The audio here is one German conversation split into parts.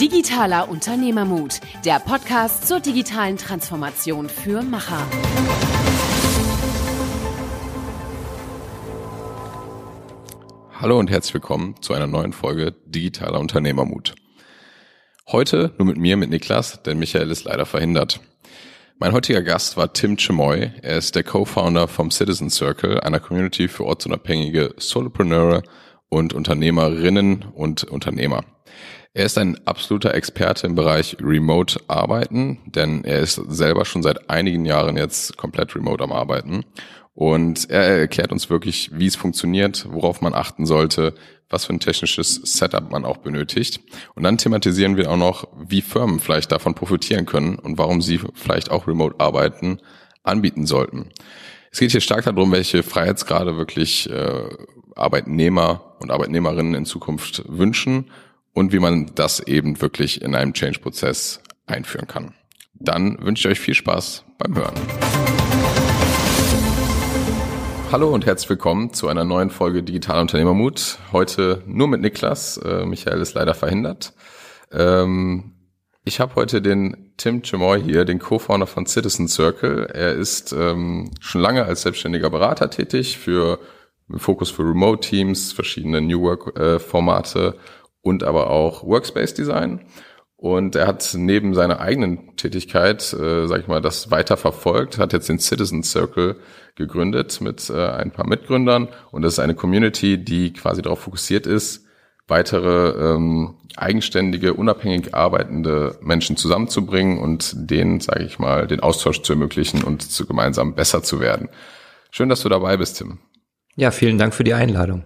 Digitaler Unternehmermut, der Podcast zur digitalen Transformation für Macher. Hallo und herzlich willkommen zu einer neuen Folge Digitaler Unternehmermut. Heute nur mit mir, mit Niklas, denn Michael ist leider verhindert. Mein heutiger Gast war Tim Chemoy. Er ist der Co-Founder vom Citizen Circle, einer Community für ortsunabhängige Solopreneure und Unternehmerinnen und Unternehmer. Er ist ein absoluter Experte im Bereich Remote Arbeiten, denn er ist selber schon seit einigen Jahren jetzt komplett remote am Arbeiten. Und er erklärt uns wirklich, wie es funktioniert, worauf man achten sollte, was für ein technisches Setup man auch benötigt. Und dann thematisieren wir auch noch, wie Firmen vielleicht davon profitieren können und warum sie vielleicht auch Remote-Arbeiten anbieten sollten. Es geht hier stark darum, welche Freiheitsgrade wirklich äh, Arbeitnehmer und Arbeitnehmerinnen in Zukunft wünschen und wie man das eben wirklich in einem Change-Prozess einführen kann. Dann wünsche ich euch viel Spaß beim Hören. Hallo und herzlich willkommen zu einer neuen Folge Digital Unternehmermut. Heute nur mit Niklas. Äh, Michael ist leider verhindert. Ähm, ich habe heute den Tim Chemoy hier, den Co-Founder von Citizen Circle. Er ist ähm, schon lange als selbstständiger Berater tätig für Fokus für Remote Teams, verschiedene New Work äh, Formate und aber auch Workspace Design. Und er hat neben seiner eigenen Tätigkeit, äh, sag ich mal, das weiter verfolgt, hat jetzt den Citizen Circle gegründet mit äh, ein paar Mitgründern. Und das ist eine Community, die quasi darauf fokussiert ist, weitere ähm, eigenständige, unabhängig arbeitende Menschen zusammenzubringen und denen, sage ich mal, den Austausch zu ermöglichen und zu gemeinsam besser zu werden. Schön, dass du dabei bist, Tim. Ja, vielen Dank für die Einladung.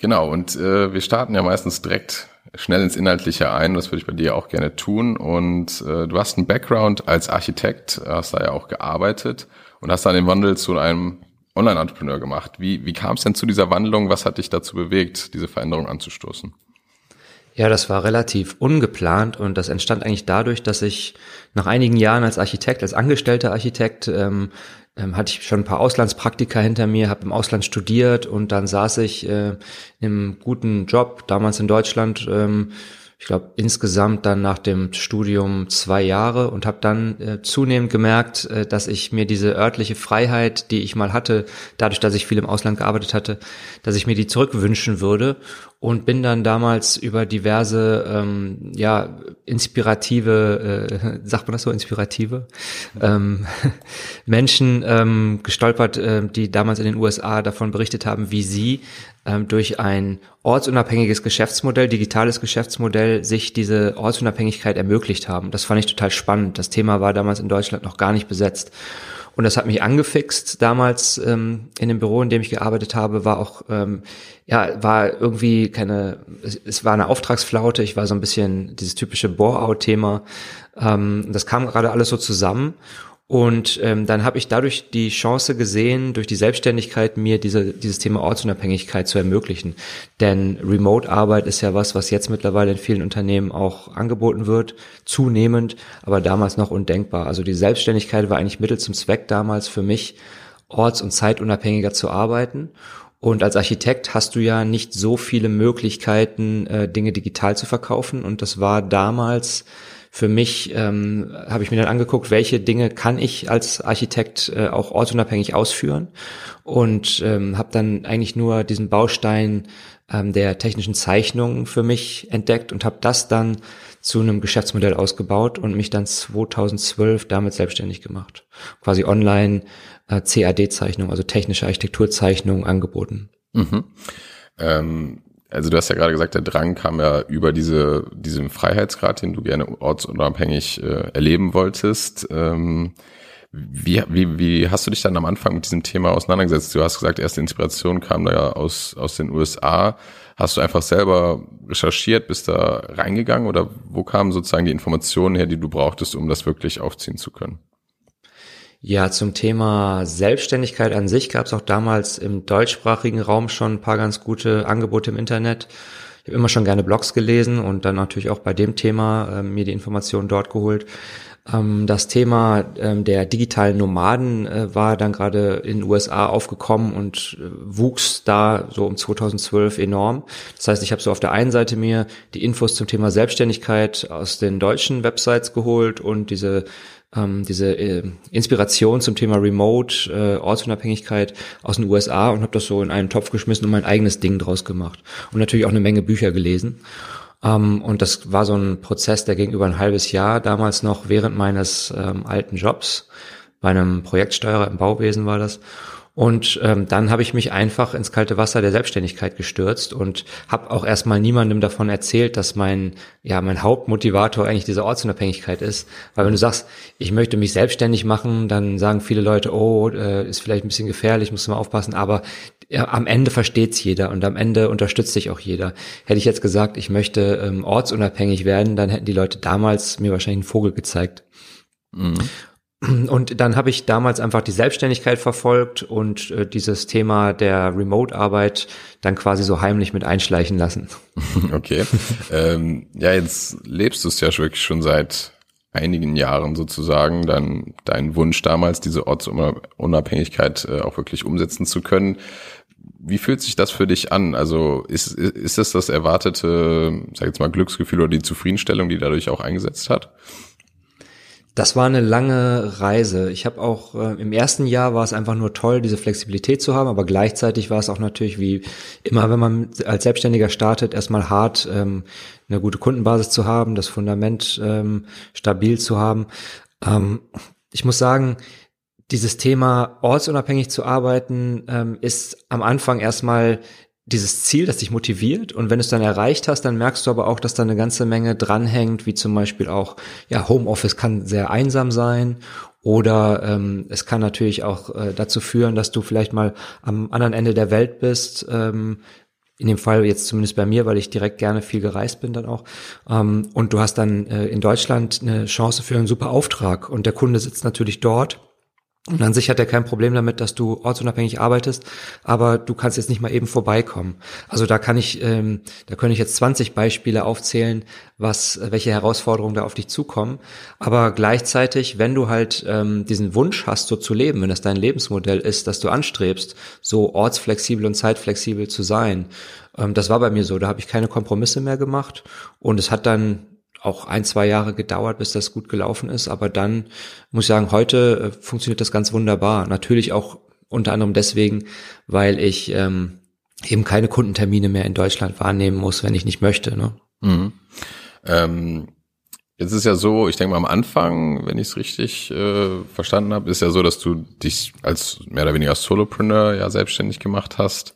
Genau, und äh, wir starten ja meistens direkt schnell ins Inhaltliche ein. Das würde ich bei dir auch gerne tun. Und äh, du hast einen Background als Architekt, hast da ja auch gearbeitet und hast dann den Wandel zu einem Online-Entrepreneur gemacht. Wie, wie kam es denn zu dieser Wandlung? Was hat dich dazu bewegt, diese Veränderung anzustoßen? Ja, das war relativ ungeplant und das entstand eigentlich dadurch, dass ich nach einigen Jahren als Architekt, als angestellter Architekt, ähm, ähm, hatte ich schon ein paar Auslandspraktika hinter mir, habe im Ausland studiert und dann saß ich äh, einem guten Job, damals in Deutschland, ähm, ich glaube insgesamt dann nach dem Studium zwei Jahre und habe dann äh, zunehmend gemerkt, äh, dass ich mir diese örtliche Freiheit, die ich mal hatte, dadurch, dass ich viel im Ausland gearbeitet hatte, dass ich mir die zurückwünschen würde und bin dann damals über diverse ähm, ja inspirative äh, sagt man das so inspirative? Ähm, Menschen ähm, gestolpert, äh, die damals in den USA davon berichtet haben, wie sie ähm, durch ein ortsunabhängiges Geschäftsmodell, digitales Geschäftsmodell, sich diese Ortsunabhängigkeit ermöglicht haben. Das fand ich total spannend. Das Thema war damals in Deutschland noch gar nicht besetzt. Und das hat mich angefixt. Damals ähm, in dem Büro, in dem ich gearbeitet habe, war auch, ähm, ja, war irgendwie keine, es, es war eine Auftragsflaute. Ich war so ein bisschen dieses typische Bore-out-Thema. Ähm, das kam gerade alles so zusammen. Und ähm, dann habe ich dadurch die Chance gesehen, durch die Selbstständigkeit mir diese, dieses Thema Ortsunabhängigkeit zu ermöglichen. Denn Remote-Arbeit ist ja was, was jetzt mittlerweile in vielen Unternehmen auch angeboten wird, zunehmend, aber damals noch undenkbar. Also die Selbstständigkeit war eigentlich Mittel zum Zweck damals für mich, orts- und zeitunabhängiger zu arbeiten. Und als Architekt hast du ja nicht so viele Möglichkeiten, äh, Dinge digital zu verkaufen. Und das war damals für mich ähm, habe ich mir dann angeguckt, welche Dinge kann ich als Architekt äh, auch ortsunabhängig ausführen und ähm, habe dann eigentlich nur diesen Baustein ähm, der technischen Zeichnung für mich entdeckt und habe das dann zu einem Geschäftsmodell ausgebaut und mich dann 2012 damit selbstständig gemacht. Quasi online äh, CAD-Zeichnung, also technische Architekturzeichnung angeboten. Mhm. Ähm also du hast ja gerade gesagt, der Drang kam ja über diese, diesen Freiheitsgrad, den du gerne ortsunabhängig äh, erleben wolltest. Ähm, wie, wie, wie hast du dich dann am Anfang mit diesem Thema auseinandergesetzt? Du hast gesagt, erste Inspiration kam da ja aus, aus den USA. Hast du einfach selber recherchiert, bist da reingegangen oder wo kamen sozusagen die Informationen her, die du brauchtest, um das wirklich aufziehen zu können? Ja, zum Thema Selbstständigkeit an sich gab es auch damals im deutschsprachigen Raum schon ein paar ganz gute Angebote im Internet. Ich habe immer schon gerne Blogs gelesen und dann natürlich auch bei dem Thema äh, mir die Informationen dort geholt. Ähm, das Thema ähm, der digitalen Nomaden äh, war dann gerade in den USA aufgekommen und äh, wuchs da so um 2012 enorm. Das heißt, ich habe so auf der einen Seite mir die Infos zum Thema Selbstständigkeit aus den deutschen Websites geholt und diese ähm, diese äh, Inspiration zum Thema Remote, äh, Ortsunabhängigkeit aus den USA und habe das so in einen Topf geschmissen und mein eigenes Ding draus gemacht. Und natürlich auch eine Menge Bücher gelesen. Um, ähm, und das war so ein Prozess, der ging über ein halbes Jahr, damals noch während meines ähm, alten Jobs. Bei einem Projektsteuerer im Bauwesen war das. Und ähm, dann habe ich mich einfach ins kalte Wasser der Selbstständigkeit gestürzt und habe auch erstmal niemandem davon erzählt, dass mein ja mein Hauptmotivator eigentlich diese Ortsunabhängigkeit ist. Weil wenn du sagst, ich möchte mich selbstständig machen, dann sagen viele Leute, oh, äh, ist vielleicht ein bisschen gefährlich, musst du mal aufpassen. Aber am Ende versteht's jeder und am Ende unterstützt dich auch jeder. Hätte ich jetzt gesagt, ich möchte ähm, ortsunabhängig werden, dann hätten die Leute damals mir wahrscheinlich einen Vogel gezeigt. Mhm. Und dann habe ich damals einfach die Selbstständigkeit verfolgt und äh, dieses Thema der Remote-Arbeit dann quasi so heimlich mit einschleichen lassen. Okay. ähm, ja, jetzt lebst du es ja wirklich schon seit einigen Jahren sozusagen, dann dein Wunsch damals, diese Ortsunabhängigkeit äh, auch wirklich umsetzen zu können. Wie fühlt sich das für dich an? Also ist, ist das das erwartete, sag jetzt mal, Glücksgefühl oder die Zufriedenstellung, die dadurch auch eingesetzt hat? Das war eine lange Reise. Ich habe auch äh, im ersten Jahr war es einfach nur toll, diese Flexibilität zu haben, aber gleichzeitig war es auch natürlich wie immer, wenn man als Selbstständiger startet, erstmal hart, ähm, eine gute Kundenbasis zu haben, das Fundament ähm, stabil zu haben. Ähm, ich muss sagen, dieses Thema ortsunabhängig zu arbeiten, ähm, ist am Anfang erstmal dieses Ziel, das dich motiviert. Und wenn du es dann erreicht hast, dann merkst du aber auch, dass da eine ganze Menge dranhängt, wie zum Beispiel auch, ja, Homeoffice kann sehr einsam sein oder ähm, es kann natürlich auch äh, dazu führen, dass du vielleicht mal am anderen Ende der Welt bist. Ähm, in dem Fall jetzt zumindest bei mir, weil ich direkt gerne viel gereist bin dann auch. Ähm, und du hast dann äh, in Deutschland eine Chance für einen super Auftrag und der Kunde sitzt natürlich dort und an sich hat er kein Problem damit, dass du ortsunabhängig arbeitest, aber du kannst jetzt nicht mal eben vorbeikommen. Also da kann ich, ähm, da könnte ich jetzt 20 Beispiele aufzählen, was, welche Herausforderungen da auf dich zukommen. Aber gleichzeitig, wenn du halt ähm, diesen Wunsch hast, so zu leben, wenn das dein Lebensmodell ist, dass du anstrebst, so ortsflexibel und zeitflexibel zu sein, ähm, das war bei mir so. Da habe ich keine Kompromisse mehr gemacht und es hat dann auch ein, zwei Jahre gedauert, bis das gut gelaufen ist. Aber dann muss ich sagen, heute äh, funktioniert das ganz wunderbar. Natürlich auch unter anderem deswegen, weil ich ähm, eben keine Kundentermine mehr in Deutschland wahrnehmen muss, wenn ich nicht möchte. Ne? Mhm. Ähm, jetzt ist ja so, ich denke mal am Anfang, wenn ich es richtig äh, verstanden habe, ist ja so, dass du dich als mehr oder weniger Solopreneur ja selbstständig gemacht hast.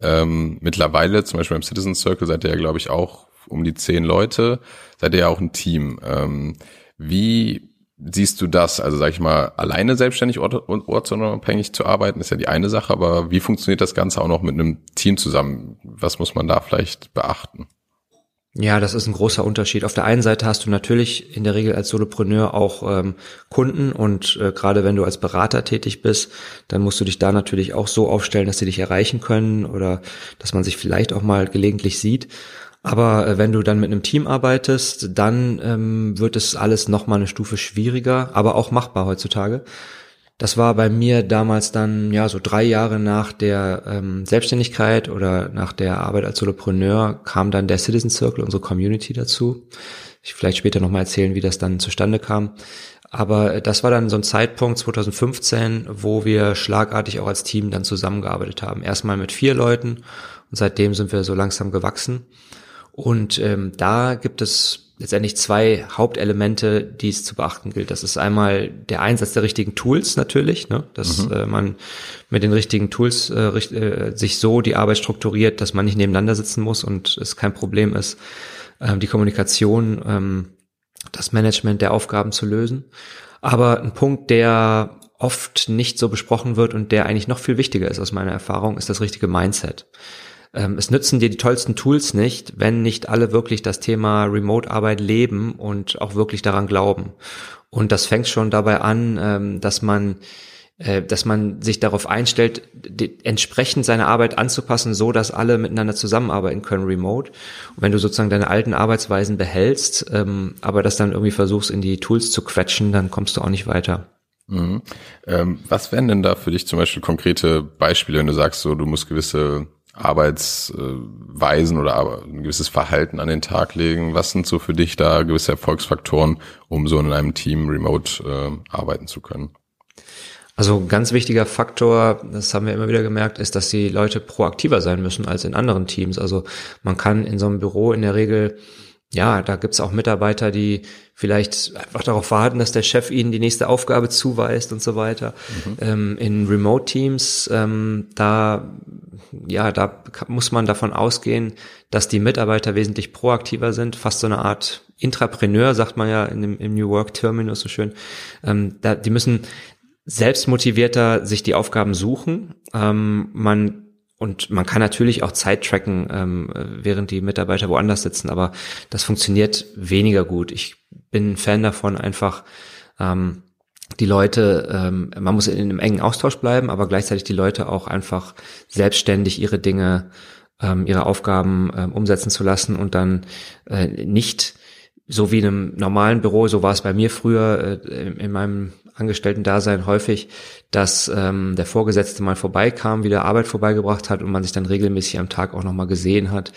Ähm, mittlerweile, zum Beispiel beim Citizen Circle, seid ihr ja, glaube ich, auch um die zehn Leute, seid ihr ja auch ein Team. Ähm, wie siehst du das? Also sag ich mal, alleine selbstständig ort ortsunabhängig zu arbeiten, ist ja die eine Sache, aber wie funktioniert das Ganze auch noch mit einem Team zusammen? Was muss man da vielleicht beachten? Ja, das ist ein großer Unterschied. Auf der einen Seite hast du natürlich in der Regel als Solopreneur auch ähm, Kunden und äh, gerade wenn du als Berater tätig bist, dann musst du dich da natürlich auch so aufstellen, dass sie dich erreichen können oder dass man sich vielleicht auch mal gelegentlich sieht. Aber äh, wenn du dann mit einem Team arbeitest, dann ähm, wird es alles noch mal eine Stufe schwieriger, aber auch machbar heutzutage. Das war bei mir damals dann ja so drei Jahre nach der ähm, Selbstständigkeit oder nach der Arbeit als Solopreneur kam dann der Citizen Circle, unsere Community dazu. Ich vielleicht später noch mal erzählen, wie das dann zustande kam. Aber äh, das war dann so ein Zeitpunkt 2015, wo wir schlagartig auch als Team dann zusammengearbeitet haben. Erstmal mit vier Leuten und seitdem sind wir so langsam gewachsen. Und ähm, da gibt es letztendlich zwei Hauptelemente, die es zu beachten gilt. Das ist einmal der Einsatz der richtigen Tools natürlich, ne? dass mhm. äh, man mit den richtigen Tools äh, richt, äh, sich so die Arbeit strukturiert, dass man nicht nebeneinander sitzen muss und es kein Problem ist, äh, die Kommunikation, ähm, das Management der Aufgaben zu lösen. Aber ein Punkt, der oft nicht so besprochen wird und der eigentlich noch viel wichtiger ist aus meiner Erfahrung, ist das richtige Mindset ähm, es nützen dir die tollsten Tools nicht, wenn nicht alle wirklich das Thema Remote-Arbeit leben und auch wirklich daran glauben. Und das fängt schon dabei an, ähm, dass man äh, dass man sich darauf einstellt, entsprechend seine Arbeit anzupassen, so dass alle miteinander zusammenarbeiten können remote. Und wenn du sozusagen deine alten Arbeitsweisen behältst, ähm, aber das dann irgendwie versuchst in die Tools zu quetschen, dann kommst du auch nicht weiter. Mhm. Ähm, was wären denn da für dich zum Beispiel konkrete Beispiele, wenn du sagst, so du musst gewisse Arbeitsweisen oder ein gewisses Verhalten an den Tag legen? Was sind so für dich da gewisse Erfolgsfaktoren, um so in einem Team remote äh, arbeiten zu können? Also ganz wichtiger Faktor, das haben wir immer wieder gemerkt, ist, dass die Leute proaktiver sein müssen als in anderen Teams. Also man kann in so einem Büro in der Regel ja, da gibt's auch Mitarbeiter, die vielleicht einfach darauf warten, dass der Chef ihnen die nächste Aufgabe zuweist und so weiter. Mhm. Ähm, in Remote-Teams, ähm, da, ja, da muss man davon ausgehen, dass die Mitarbeiter wesentlich proaktiver sind, fast so eine Art Intrapreneur, sagt man ja in dem, im New Work Terminus so schön. Ähm, da, die müssen selbstmotivierter sich die Aufgaben suchen. Ähm, man und man kann natürlich auch Zeit tracken, ähm, während die Mitarbeiter woanders sitzen, aber das funktioniert weniger gut. Ich bin ein Fan davon, einfach ähm, die Leute, ähm, man muss in einem engen Austausch bleiben, aber gleichzeitig die Leute auch einfach selbstständig ihre Dinge, ähm, ihre Aufgaben ähm, umsetzen zu lassen und dann äh, nicht so wie in einem normalen Büro, so war es bei mir früher äh, in meinem Angestellten-Dasein häufig, dass ähm, der Vorgesetzte mal vorbeikam, wieder Arbeit vorbeigebracht hat und man sich dann regelmäßig am Tag auch nochmal gesehen hat.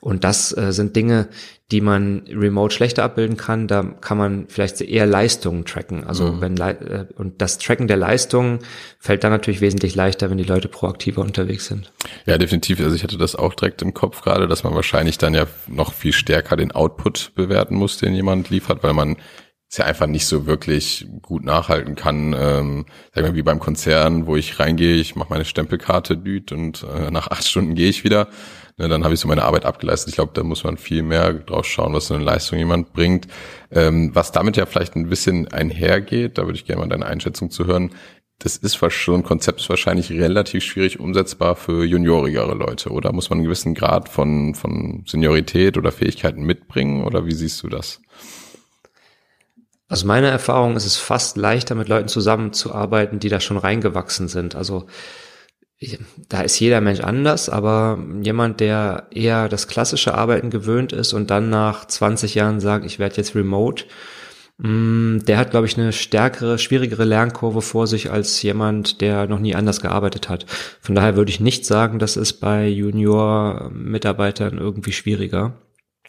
Und das äh, sind Dinge, die man remote schlechter abbilden kann. Da kann man vielleicht eher Leistungen tracken. Also mhm. wenn äh, und das Tracken der Leistungen fällt dann natürlich wesentlich leichter, wenn die Leute proaktiver unterwegs sind. Ja, definitiv. Also ich hatte das auch direkt im Kopf gerade, dass man wahrscheinlich dann ja noch viel stärker den Output bewerten muss, den jemand liefert, weil man es ja einfach nicht so wirklich gut nachhalten kann. Ähm, sag mal, wie beim Konzern, wo ich reingehe, ich mache meine Stempelkarte düt und äh, nach acht Stunden gehe ich wieder. Ne, dann habe ich so meine Arbeit abgeleistet. Ich glaube, da muss man viel mehr drauf schauen, was so eine Leistung jemand bringt. Ähm, was damit ja vielleicht ein bisschen einhergeht, da würde ich gerne mal deine Einschätzung zu hören. Das ist schon ein Konzept ist wahrscheinlich relativ schwierig umsetzbar für juniorigere Leute, oder muss man einen gewissen Grad von, von Seniorität oder Fähigkeiten mitbringen, oder wie siehst du das? Also meine Erfahrung ist es fast leichter, mit Leuten zusammenzuarbeiten, die da schon reingewachsen sind. Also da ist jeder Mensch anders, aber jemand, der eher das klassische Arbeiten gewöhnt ist und dann nach 20 Jahren sagt, ich werde jetzt remote, mm, der hat, glaube ich, eine stärkere, schwierigere Lernkurve vor sich als jemand, der noch nie anders gearbeitet hat. Von daher würde ich nicht sagen, das ist bei Junior-Mitarbeitern irgendwie schwieriger.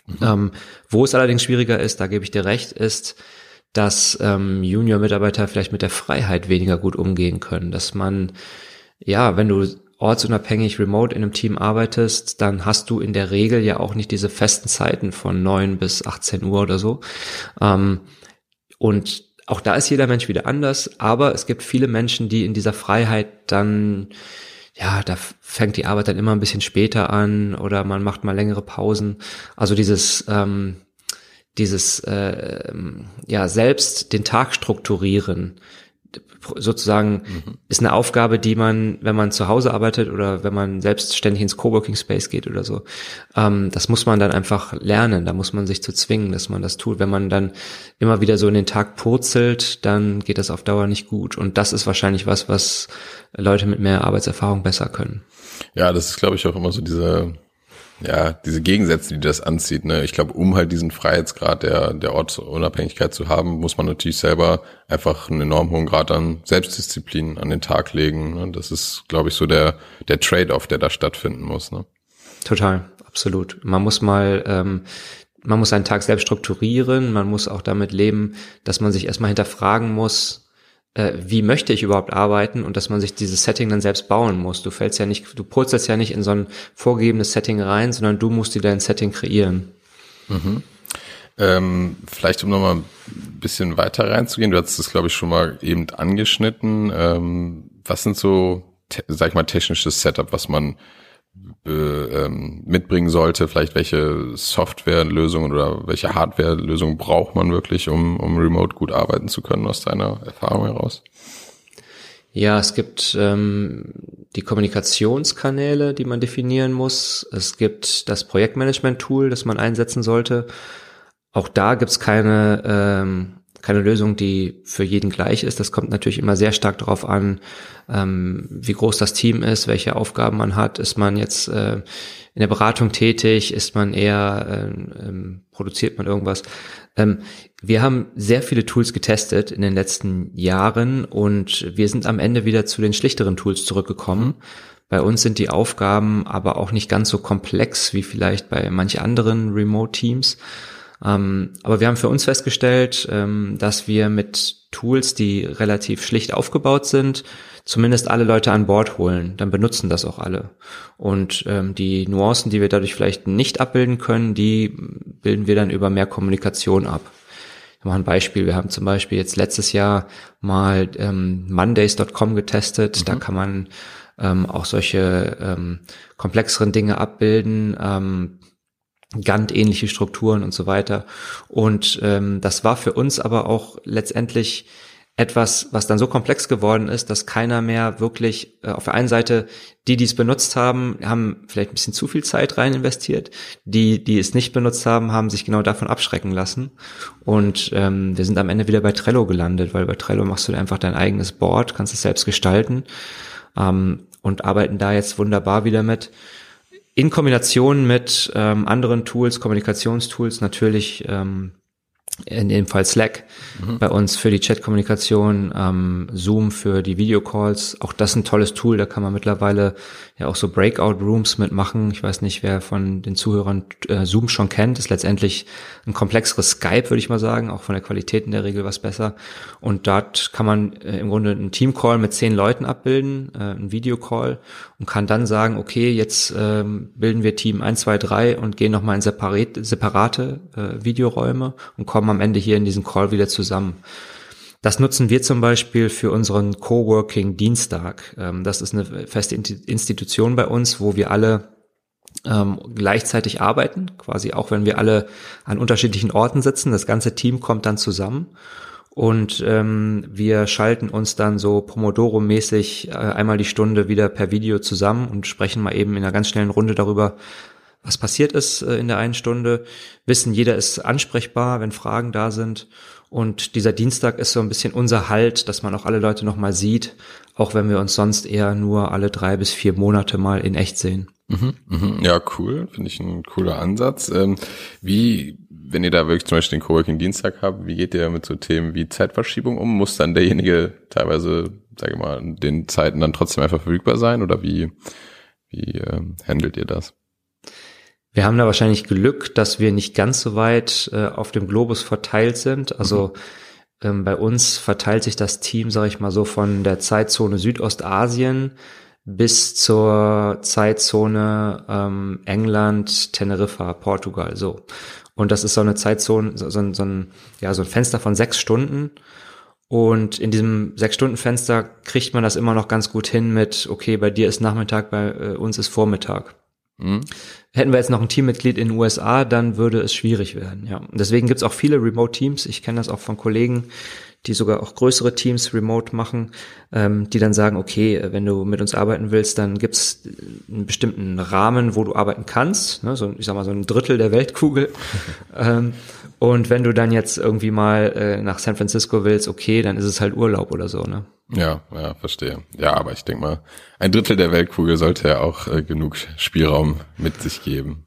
Mhm. Ähm, wo es allerdings schwieriger ist, da gebe ich dir recht, ist, dass ähm, Junior-Mitarbeiter vielleicht mit der Freiheit weniger gut umgehen können, dass man, ja, wenn du ortsunabhängig remote in einem Team arbeitest, dann hast du in der Regel ja auch nicht diese festen Zeiten von neun bis 18 Uhr oder so. Ähm, und auch da ist jeder Mensch wieder anders, aber es gibt viele Menschen, die in dieser Freiheit dann, ja, da fängt die Arbeit dann immer ein bisschen später an oder man macht mal längere Pausen. Also dieses, ähm, dieses äh, ja selbst den Tag strukturieren sozusagen mhm. ist eine Aufgabe, die man, wenn man zu Hause arbeitet oder wenn man selbstständig ins Coworking Space geht oder so, ähm, das muss man dann einfach lernen. Da muss man sich zu zwingen, dass man das tut. Wenn man dann immer wieder so in den Tag purzelt, dann geht das auf Dauer nicht gut. Und das ist wahrscheinlich was, was Leute mit mehr Arbeitserfahrung besser können. Ja, das ist, glaube ich, auch immer so diese ja, diese Gegensätze, die das anzieht. Ne? Ich glaube, um halt diesen Freiheitsgrad der, der Ortsunabhängigkeit zu haben, muss man natürlich selber einfach einen enorm hohen Grad an Selbstdisziplin an den Tag legen. Ne? Das ist, glaube ich, so der, der Trade-off, der da stattfinden muss. Ne? Total, absolut. Man muss mal, ähm, man muss seinen Tag selbst strukturieren, man muss auch damit leben, dass man sich erstmal hinterfragen muss, äh, wie möchte ich überhaupt arbeiten und dass man sich dieses Setting dann selbst bauen muss. Du fällst ja nicht, du purzelst ja nicht in so ein vorgegebenes Setting rein, sondern du musst dir dein Setting kreieren. Mhm. Ähm, vielleicht um nochmal ein bisschen weiter reinzugehen, du hast das glaube ich schon mal eben angeschnitten. Ähm, was sind so, sag ich mal, technisches Setup, was man ähm, mitbringen sollte, vielleicht welche Softwarelösungen oder welche Hardwarelösungen braucht man wirklich, um, um remote gut arbeiten zu können aus deiner Erfahrung heraus? Ja, es gibt ähm, die Kommunikationskanäle, die man definieren muss. Es gibt das Projektmanagement-Tool, das man einsetzen sollte. Auch da gibt's keine ähm, keine Lösung, die für jeden gleich ist. Das kommt natürlich immer sehr stark darauf an, ähm, wie groß das Team ist, welche Aufgaben man hat. Ist man jetzt äh, in der Beratung tätig? Ist man eher, äh, ähm, produziert man irgendwas? Ähm, wir haben sehr viele Tools getestet in den letzten Jahren und wir sind am Ende wieder zu den schlichteren Tools zurückgekommen. Bei uns sind die Aufgaben aber auch nicht ganz so komplex wie vielleicht bei manch anderen Remote-Teams. Ähm, aber wir haben für uns festgestellt, ähm, dass wir mit Tools, die relativ schlicht aufgebaut sind, zumindest alle Leute an Bord holen. Dann benutzen das auch alle. Und ähm, die Nuancen, die wir dadurch vielleicht nicht abbilden können, die bilden wir dann über mehr Kommunikation ab. Ich mache ein Beispiel. Wir haben zum Beispiel jetzt letztes Jahr mal ähm, Mondays.com getestet. Mhm. Da kann man ähm, auch solche ähm, komplexeren Dinge abbilden. Ähm, Gantt-ähnliche Strukturen und so weiter. Und ähm, das war für uns aber auch letztendlich etwas, was dann so komplex geworden ist, dass keiner mehr wirklich äh, auf der einen Seite die, die es benutzt haben, haben vielleicht ein bisschen zu viel Zeit rein investiert. Die, die es nicht benutzt haben, haben sich genau davon abschrecken lassen. Und ähm, wir sind am Ende wieder bei Trello gelandet, weil bei Trello machst du einfach dein eigenes Board, kannst es selbst gestalten ähm, und arbeiten da jetzt wunderbar wieder mit in Kombination mit ähm, anderen Tools, Kommunikationstools, natürlich ähm, in dem Fall Slack mhm. bei uns für die Chat-Kommunikation, ähm, Zoom für die Videocalls. Auch das ist ein tolles Tool, da kann man mittlerweile ja auch so Breakout-Rooms mitmachen. Ich weiß nicht, wer von den Zuhörern äh, Zoom schon kennt. Das ist letztendlich ein komplexeres Skype, würde ich mal sagen, auch von der Qualität in der Regel was besser. Und dort kann man äh, im Grunde einen Team-Call mit zehn Leuten abbilden, äh, einen Videocall und kann dann sagen, okay, jetzt ähm, bilden wir Team 1, 2, 3 und gehen nochmal in separate, separate äh, Videoräume und kommen kommen am Ende hier in diesen Call wieder zusammen. Das nutzen wir zum Beispiel für unseren Coworking Dienstag. Ähm, das ist eine feste Institution bei uns, wo wir alle ähm, gleichzeitig arbeiten, quasi auch wenn wir alle an unterschiedlichen Orten sitzen. Das ganze Team kommt dann zusammen und ähm, wir schalten uns dann so Pomodoro-mäßig äh, einmal die Stunde wieder per Video zusammen und sprechen mal eben in einer ganz schnellen Runde darüber, was passiert ist äh, in der einen Stunde, wissen, jeder ist ansprechbar, wenn Fragen da sind. Und dieser Dienstag ist so ein bisschen unser Halt, dass man auch alle Leute nochmal sieht, auch wenn wir uns sonst eher nur alle drei bis vier Monate mal in echt sehen. Mhm, mhm. Ja, cool. Finde ich ein cooler Ansatz. Ähm, wie, wenn ihr da wirklich zum Beispiel den Coworking Dienstag habt, wie geht ihr mit so Themen wie Zeitverschiebung um? Muss dann derjenige teilweise, sage ich mal, den Zeiten dann trotzdem einfach verfügbar sein oder wie, wie ähm, handelt ihr das? Wir haben da wahrscheinlich Glück, dass wir nicht ganz so weit äh, auf dem Globus verteilt sind. Also mhm. ähm, bei uns verteilt sich das Team, sage ich mal so, von der Zeitzone Südostasien bis zur Zeitzone ähm, England, Teneriffa, Portugal, so. Und das ist so eine Zeitzone, so, so, so, ein, ja, so ein Fenster von sechs Stunden. Und in diesem Sechs-Stunden-Fenster kriegt man das immer noch ganz gut hin mit, okay, bei dir ist Nachmittag, bei äh, uns ist Vormittag. Mhm. Hätten wir jetzt noch ein Teammitglied in den USA, dann würde es schwierig werden. Ja, und deswegen gibt's auch viele Remote-Teams. Ich kenne das auch von Kollegen, die sogar auch größere Teams remote machen, ähm, die dann sagen, okay, wenn du mit uns arbeiten willst, dann gibt's einen bestimmten Rahmen, wo du arbeiten kannst, ne? so ich sag mal so ein Drittel der Weltkugel. ähm, und wenn du dann jetzt irgendwie mal äh, nach San Francisco willst, okay, dann ist es halt Urlaub oder so, ne? Ja, ja, verstehe. Ja, aber ich denke mal, ein Drittel der Weltkugel sollte ja auch äh, genug Spielraum mit sich geben.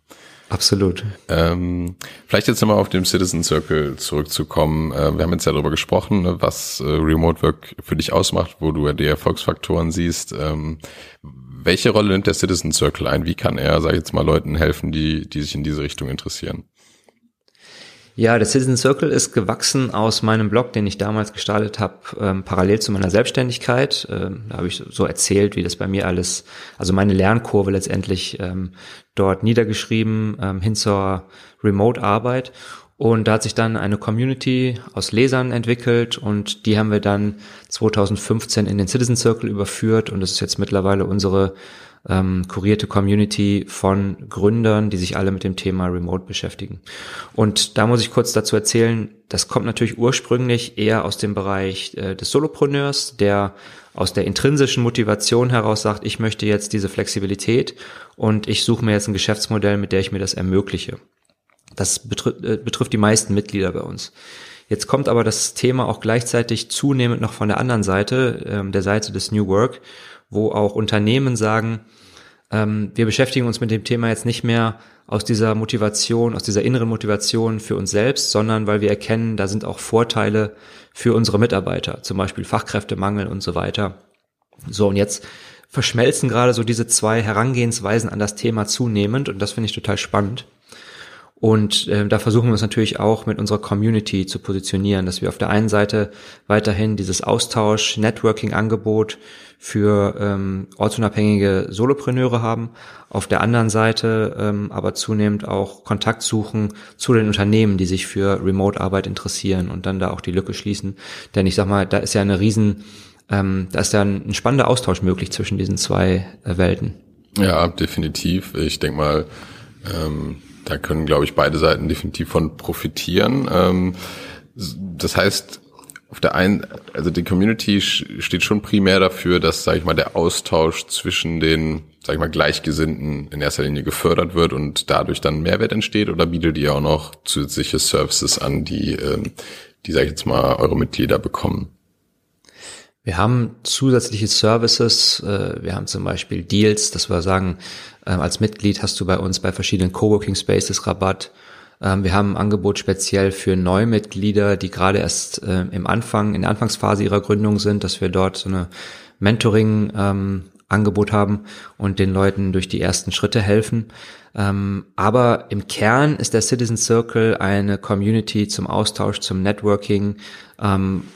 Absolut. Ähm, vielleicht jetzt nochmal auf dem Citizen Circle zurückzukommen. Äh, wir haben jetzt ja darüber gesprochen, ne, was äh, Remote Work für dich ausmacht, wo du ja die Erfolgsfaktoren siehst. Ähm, welche Rolle nimmt der Citizen Circle ein? Wie kann er, sag ich jetzt mal, Leuten helfen, die, die sich in diese Richtung interessieren? Ja, der Citizen Circle ist gewachsen aus meinem Blog, den ich damals gestartet habe, ähm, parallel zu meiner Selbstständigkeit. Ähm, da habe ich so erzählt, wie das bei mir alles, also meine Lernkurve letztendlich ähm, dort niedergeschrieben ähm, hin zur Remote-Arbeit. Und da hat sich dann eine Community aus Lesern entwickelt und die haben wir dann 2015 in den Citizen Circle überführt und das ist jetzt mittlerweile unsere ähm, kurierte Community von Gründern, die sich alle mit dem Thema Remote beschäftigen. Und da muss ich kurz dazu erzählen, das kommt natürlich ursprünglich eher aus dem Bereich äh, des Solopreneurs, der aus der intrinsischen Motivation heraus sagt, ich möchte jetzt diese Flexibilität und ich suche mir jetzt ein Geschäftsmodell, mit der ich mir das ermögliche. Das betrifft, äh, betrifft die meisten Mitglieder bei uns. Jetzt kommt aber das Thema auch gleichzeitig zunehmend noch von der anderen Seite, ähm, der Seite des New Work, wo auch Unternehmen sagen, ähm, wir beschäftigen uns mit dem Thema jetzt nicht mehr aus dieser Motivation, aus dieser inneren Motivation für uns selbst, sondern weil wir erkennen, da sind auch Vorteile für unsere Mitarbeiter, zum Beispiel Fachkräftemangel und so weiter. So, und jetzt verschmelzen gerade so diese zwei Herangehensweisen an das Thema zunehmend und das finde ich total spannend. Und äh, da versuchen wir uns natürlich auch mit unserer Community zu positionieren, dass wir auf der einen Seite weiterhin dieses Austausch, Networking-Angebot für ähm, ortsunabhängige Solopreneure haben, auf der anderen Seite ähm, aber zunehmend auch Kontakt suchen zu den Unternehmen, die sich für Remote-Arbeit interessieren und dann da auch die Lücke schließen. Denn ich sag mal, da ist ja eine riesen, ähm, da ist ja ein, ein spannender Austausch möglich zwischen diesen zwei äh, Welten. Ja, definitiv. Ich denke mal, ähm da können, glaube ich, beide Seiten definitiv von profitieren. Ähm, das heißt, auf der einen, also die Community steht schon primär dafür, dass, sage ich mal, der Austausch zwischen den, sage ich mal, Gleichgesinnten in erster Linie gefördert wird und dadurch dann Mehrwert entsteht oder bietet ihr auch noch zusätzliche Services an, die, ähm, die, sage ich jetzt mal, eure Mitglieder bekommen? Wir haben zusätzliche Services. Äh, wir haben zum Beispiel Deals, dass wir sagen, ähm, als Mitglied hast du bei uns bei verschiedenen Coworking Spaces Rabatt. Ähm, wir haben ein Angebot speziell für Neumitglieder, die gerade erst äh, im Anfang, in der Anfangsphase ihrer Gründung sind, dass wir dort so eine Mentoring ähm, Angebot haben und den Leuten durch die ersten Schritte helfen. Ähm, aber im Kern ist der Citizen Circle eine Community zum Austausch, zum Networking,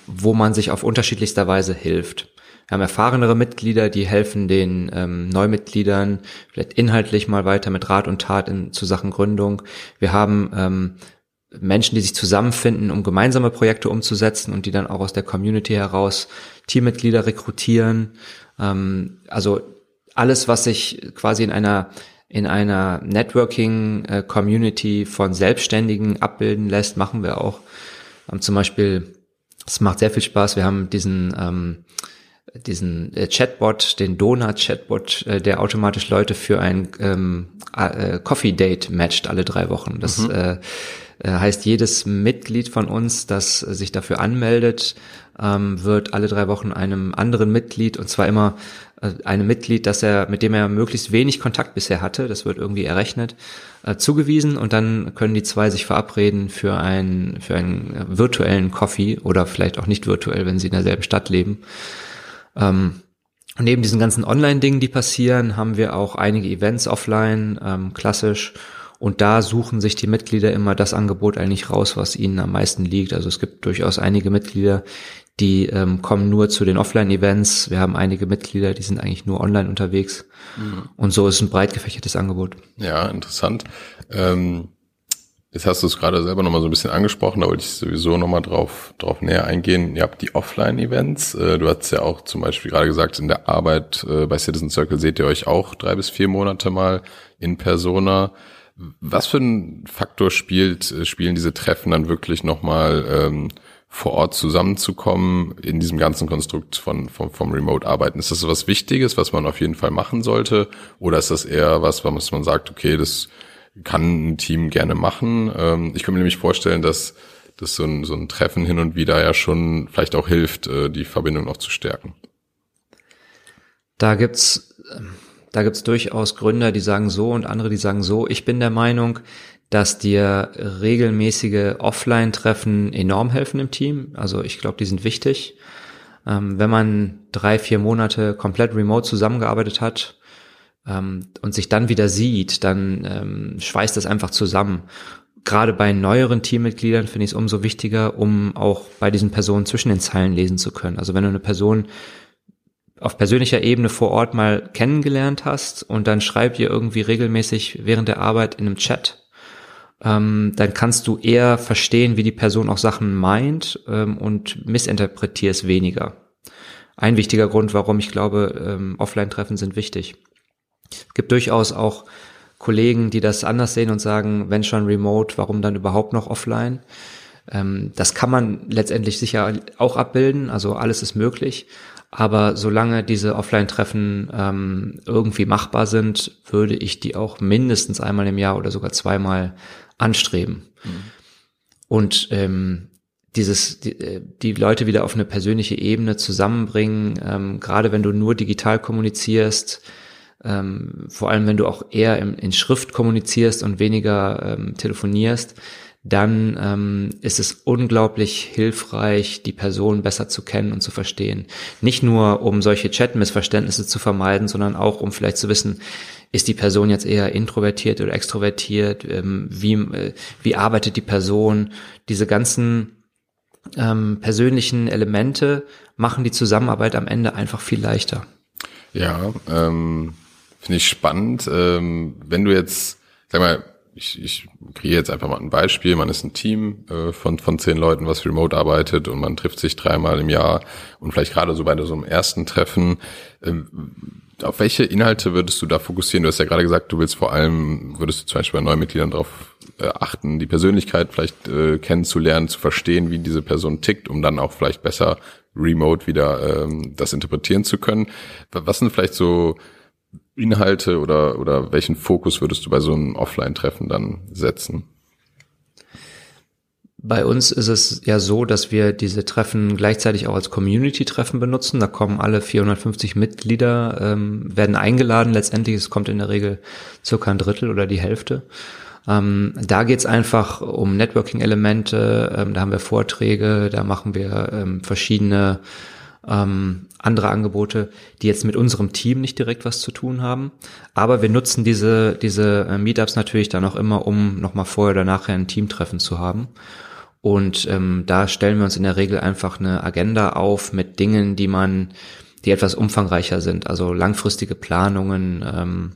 wo man sich auf unterschiedlichster Weise hilft. Wir haben erfahrenere Mitglieder, die helfen den ähm, Neumitgliedern vielleicht inhaltlich mal weiter mit Rat und Tat in, zu Sachen Gründung. Wir haben ähm, Menschen, die sich zusammenfinden, um gemeinsame Projekte umzusetzen und die dann auch aus der Community heraus Teammitglieder rekrutieren. Ähm, also alles, was sich quasi in einer in einer Networking-Community äh, von Selbstständigen abbilden lässt, machen wir auch. Ähm, zum Beispiel, es macht sehr viel Spaß. Wir haben diesen ähm, diesen äh, Chatbot, den Donut-Chatbot, äh, der automatisch Leute für ein ähm, äh, Coffee-Date matcht alle drei Wochen. Das mhm. äh, heißt, jedes Mitglied von uns, das sich dafür anmeldet, ähm, wird alle drei Wochen einem anderen Mitglied, und zwar immer äh, einem Mitglied, das er, mit dem er möglichst wenig Kontakt bisher hatte, das wird irgendwie errechnet, äh, zugewiesen und dann können die zwei sich verabreden für einen, für einen virtuellen Coffee oder vielleicht auch nicht virtuell, wenn sie in derselben Stadt leben. Ähm, neben diesen ganzen Online-Dingen, die passieren, haben wir auch einige Events offline, ähm, klassisch. Und da suchen sich die Mitglieder immer das Angebot eigentlich raus, was ihnen am meisten liegt. Also es gibt durchaus einige Mitglieder, die ähm, kommen nur zu den Offline-Events. Wir haben einige Mitglieder, die sind eigentlich nur online unterwegs. Mhm. Und so ist ein breit gefächertes Angebot. Ja, interessant. Ähm, Jetzt hast du es gerade selber nochmal so ein bisschen angesprochen, da wollte ich sowieso nochmal drauf, drauf näher eingehen. Ihr habt die Offline-Events. Äh, du hast ja auch zum Beispiel gerade gesagt, in der Arbeit äh, bei Citizen Circle seht ihr euch auch drei bis vier Monate mal in Persona. Was für ein Faktor spielt, äh, spielen diese Treffen dann wirklich nochmal ähm, vor Ort zusammenzukommen in diesem ganzen Konstrukt von, vom, vom Remote-Arbeiten? Ist das was Wichtiges, was man auf jeden Fall machen sollte? Oder ist das eher was, was man sagt, okay, das kann ein Team gerne machen. Ähm, ich kann mir nämlich vorstellen, dass, dass so, ein, so ein Treffen hin und wieder ja schon vielleicht auch hilft, äh, die Verbindung noch zu stärken. Da gibt's, da gibt's durchaus Gründer, die sagen so und andere, die sagen so. Ich bin der Meinung, dass dir regelmäßige Offline-Treffen enorm helfen im Team. Also ich glaube, die sind wichtig. Ähm, wenn man drei, vier Monate komplett remote zusammengearbeitet hat, ähm, und sich dann wieder sieht, dann ähm, schweißt das einfach zusammen. Gerade bei neueren Teammitgliedern finde ich es umso wichtiger, um auch bei diesen Personen zwischen den Zeilen lesen zu können. Also wenn du eine Person auf persönlicher Ebene vor Ort mal kennengelernt hast und dann schreibt ihr irgendwie regelmäßig während der Arbeit in einem Chat, ähm, dann kannst du eher verstehen, wie die Person auch Sachen meint ähm, und missinterpretierst weniger. Ein wichtiger Grund, warum ich glaube, ähm, Offline-Treffen sind wichtig. Es gibt durchaus auch Kollegen, die das anders sehen und sagen, wenn schon remote, warum dann überhaupt noch offline? Ähm, das kann man letztendlich sicher auch abbilden, also alles ist möglich. Aber solange diese Offline-Treffen ähm, irgendwie machbar sind, würde ich die auch mindestens einmal im Jahr oder sogar zweimal anstreben. Mhm. Und ähm, dieses die, äh, die Leute wieder auf eine persönliche Ebene zusammenbringen, ähm, gerade wenn du nur digital kommunizierst, ähm, vor allem wenn du auch eher in, in Schrift kommunizierst und weniger ähm, telefonierst, dann ähm, ist es unglaublich hilfreich, die Person besser zu kennen und zu verstehen. Nicht nur, um solche Chat-Missverständnisse zu vermeiden, sondern auch, um vielleicht zu wissen, ist die Person jetzt eher introvertiert oder extrovertiert, ähm, wie, äh, wie arbeitet die Person, diese ganzen ähm, persönlichen Elemente machen die Zusammenarbeit am Ende einfach viel leichter. Ja, ähm, finde ich spannend. Ähm, wenn du jetzt, sag mal, ich, ich kriege jetzt einfach mal ein Beispiel. Man ist ein Team äh, von, von zehn Leuten, was remote arbeitet und man trifft sich dreimal im Jahr und vielleicht gerade so bei so einem ersten Treffen. Ähm, auf welche Inhalte würdest du da fokussieren? Du hast ja gerade gesagt, du willst vor allem, würdest du zum Beispiel bei neuen Mitgliedern darauf äh, achten, die Persönlichkeit vielleicht äh, kennenzulernen, zu verstehen, wie diese Person tickt, um dann auch vielleicht besser remote wieder ähm, das interpretieren zu können. Was sind vielleicht so Inhalte oder, oder welchen Fokus würdest du bei so einem Offline-Treffen dann setzen? Bei uns ist es ja so, dass wir diese Treffen gleichzeitig auch als Community-Treffen benutzen. Da kommen alle 450 Mitglieder, ähm, werden eingeladen. Letztendlich, es kommt in der Regel circa ein Drittel oder die Hälfte. Ähm, da geht's einfach um Networking-Elemente. Ähm, da haben wir Vorträge, da machen wir ähm, verschiedene ähm, andere Angebote, die jetzt mit unserem Team nicht direkt was zu tun haben. Aber wir nutzen diese, diese äh, Meetups natürlich dann auch immer, um nochmal vorher oder nachher ein Teamtreffen zu haben. Und ähm, da stellen wir uns in der Regel einfach eine Agenda auf mit Dingen, die man, die etwas umfangreicher sind, also langfristige Planungen, ähm,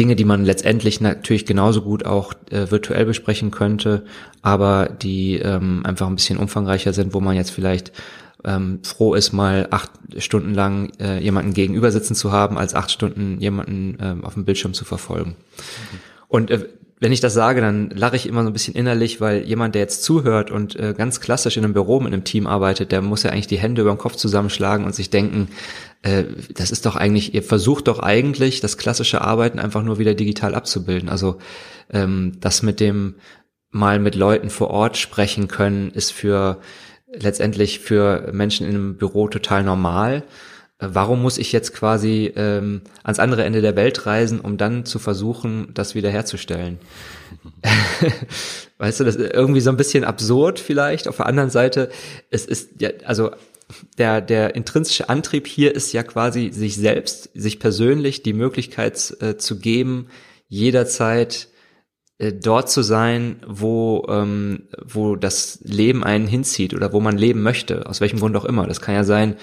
Dinge, die man letztendlich natürlich genauso gut auch äh, virtuell besprechen könnte, aber die ähm, einfach ein bisschen umfangreicher sind, wo man jetzt vielleicht ähm, froh ist, mal acht Stunden lang äh, jemanden gegenüber sitzen zu haben, als acht Stunden jemanden ähm, auf dem Bildschirm zu verfolgen. Mhm. Und äh, wenn ich das sage, dann lache ich immer so ein bisschen innerlich, weil jemand, der jetzt zuhört und äh, ganz klassisch in einem Büro mit einem Team arbeitet, der muss ja eigentlich die Hände über den Kopf zusammenschlagen und sich denken, äh, das ist doch eigentlich, ihr versucht doch eigentlich, das klassische Arbeiten einfach nur wieder digital abzubilden. Also ähm, das mit dem mal mit Leuten vor Ort sprechen können, ist für letztendlich für Menschen in einem Büro total normal. Äh, warum muss ich jetzt quasi ähm, ans andere Ende der Welt reisen, um dann zu versuchen, das wiederherzustellen? weißt du, das ist irgendwie so ein bisschen absurd vielleicht. Auf der anderen Seite, es ist ja, also der, der intrinsische Antrieb hier ist ja quasi sich selbst, sich persönlich die Möglichkeit äh, zu geben, jederzeit dort zu sein, wo, ähm, wo das Leben einen hinzieht oder wo man leben möchte, aus welchem Grund auch immer. Das kann ja sein,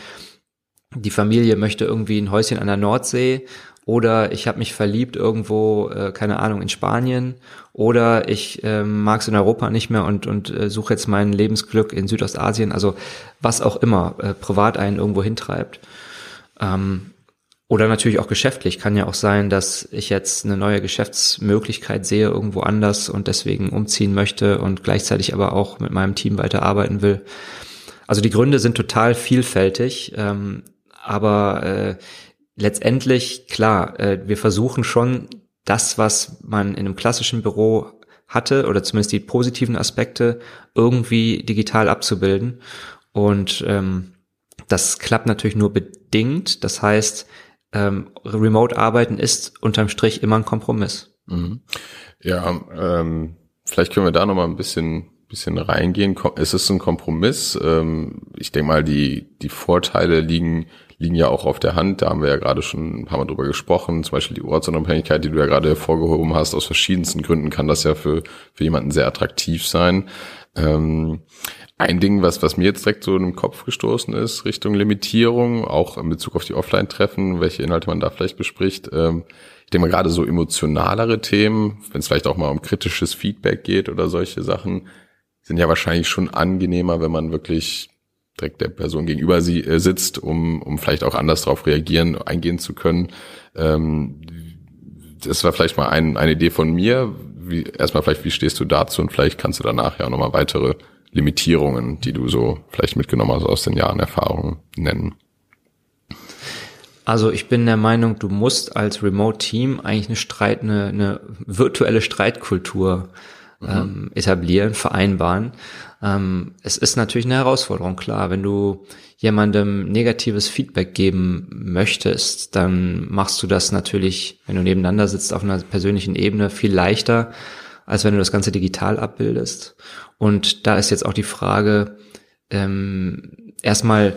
die Familie möchte irgendwie ein Häuschen an der Nordsee oder ich habe mich verliebt irgendwo, äh, keine Ahnung, in Spanien oder ich äh, mag es in Europa nicht mehr und, und äh, suche jetzt mein Lebensglück in Südostasien, also was auch immer äh, privat einen irgendwo hintreibt. Ähm, oder natürlich auch geschäftlich. Kann ja auch sein, dass ich jetzt eine neue Geschäftsmöglichkeit sehe irgendwo anders und deswegen umziehen möchte und gleichzeitig aber auch mit meinem Team weiterarbeiten will. Also die Gründe sind total vielfältig, ähm, aber äh, letztendlich, klar, äh, wir versuchen schon das, was man in einem klassischen Büro hatte, oder zumindest die positiven Aspekte, irgendwie digital abzubilden. Und ähm, das klappt natürlich nur bedingt. Das heißt, ähm, Remote-Arbeiten ist unterm Strich immer ein Kompromiss. Mhm. Ja, ähm, vielleicht können wir da noch mal ein bisschen bisschen reingehen. Es ist ein Kompromiss. Ähm, ich denke mal, die die Vorteile liegen liegen ja auch auf der Hand. Da haben wir ja gerade schon ein paar Mal drüber gesprochen. Zum Beispiel die Ortsunabhängigkeit, die du ja gerade hervorgehoben hast. Aus verschiedensten Gründen kann das ja für für jemanden sehr attraktiv sein. Ähm, ein Ding, was, was mir jetzt direkt so in den Kopf gestoßen ist, Richtung Limitierung, auch in Bezug auf die Offline-Treffen, welche Inhalte man da vielleicht bespricht. Ähm, ich denke mal gerade so emotionalere Themen, wenn es vielleicht auch mal um kritisches Feedback geht oder solche Sachen, sind ja wahrscheinlich schon angenehmer, wenn man wirklich direkt der Person gegenüber sie äh, sitzt, um, um vielleicht auch anders darauf reagieren, eingehen zu können. Ähm, das war vielleicht mal ein, eine Idee von mir. Wie, erstmal vielleicht, wie stehst du dazu und vielleicht kannst du danach ja nochmal weitere Limitierungen, die du so vielleicht mitgenommen hast aus den Jahren Erfahrung nennen? Also ich bin der Meinung, du musst als Remote-Team eigentlich eine Streit, eine, eine virtuelle Streitkultur mhm. ähm, etablieren, vereinbaren. Ähm, es ist natürlich eine Herausforderung, klar. Wenn du jemandem negatives Feedback geben möchtest, dann machst du das natürlich, wenn du nebeneinander sitzt, auf einer persönlichen Ebene viel leichter, als wenn du das Ganze digital abbildest. Und da ist jetzt auch die Frage, ähm, erstmal,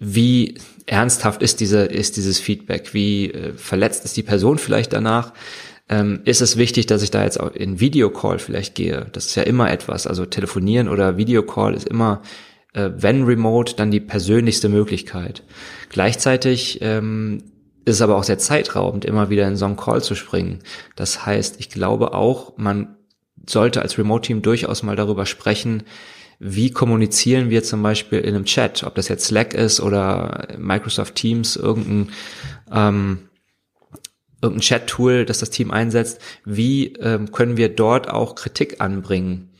wie ernsthaft ist diese, ist dieses Feedback? Wie äh, verletzt ist die Person vielleicht danach? Ähm, ist es wichtig, dass ich da jetzt auch in Videocall vielleicht gehe? Das ist ja immer etwas. Also telefonieren oder Videocall ist immer, äh, wenn remote, dann die persönlichste Möglichkeit. Gleichzeitig ähm, ist aber auch sehr zeitraubend, immer wieder in so einen Call zu springen. Das heißt, ich glaube auch, man sollte als Remote-Team durchaus mal darüber sprechen, wie kommunizieren wir zum Beispiel in einem Chat, ob das jetzt Slack ist oder Microsoft Teams, irgendein, ähm, irgendein Chat-Tool, das das Team einsetzt, wie ähm, können wir dort auch Kritik anbringen?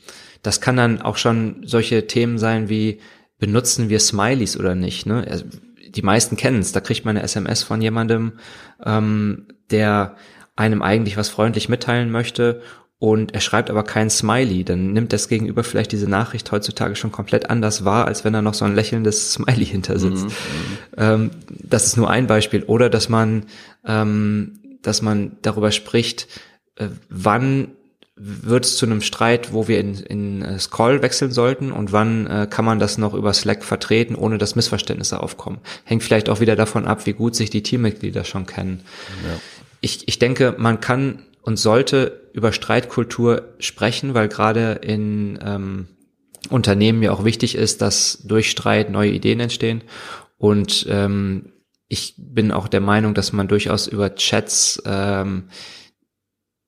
Das kann dann auch schon solche Themen sein wie, benutzen wir Smileys oder nicht? Ne? Also, die meisten kennen es, da kriegt man eine SMS von jemandem, ähm, der einem eigentlich was freundlich mitteilen möchte und er schreibt aber kein Smiley, dann nimmt das Gegenüber vielleicht diese Nachricht heutzutage schon komplett anders wahr, als wenn da noch so ein lächelndes Smiley hinter sitzt. Mhm, ähm, das ist nur ein Beispiel. Oder dass man, ähm, dass man darüber spricht, äh, wann wird es zu einem Streit, wo wir in, in äh, Scroll wechseln sollten und wann äh, kann man das noch über Slack vertreten, ohne dass Missverständnisse aufkommen. Hängt vielleicht auch wieder davon ab, wie gut sich die Teammitglieder schon kennen. Ja. Ich, ich denke, man kann und sollte über Streitkultur sprechen, weil gerade in ähm, Unternehmen ja auch wichtig ist, dass durch Streit neue Ideen entstehen. Und ähm, ich bin auch der Meinung, dass man durchaus über Chats ähm,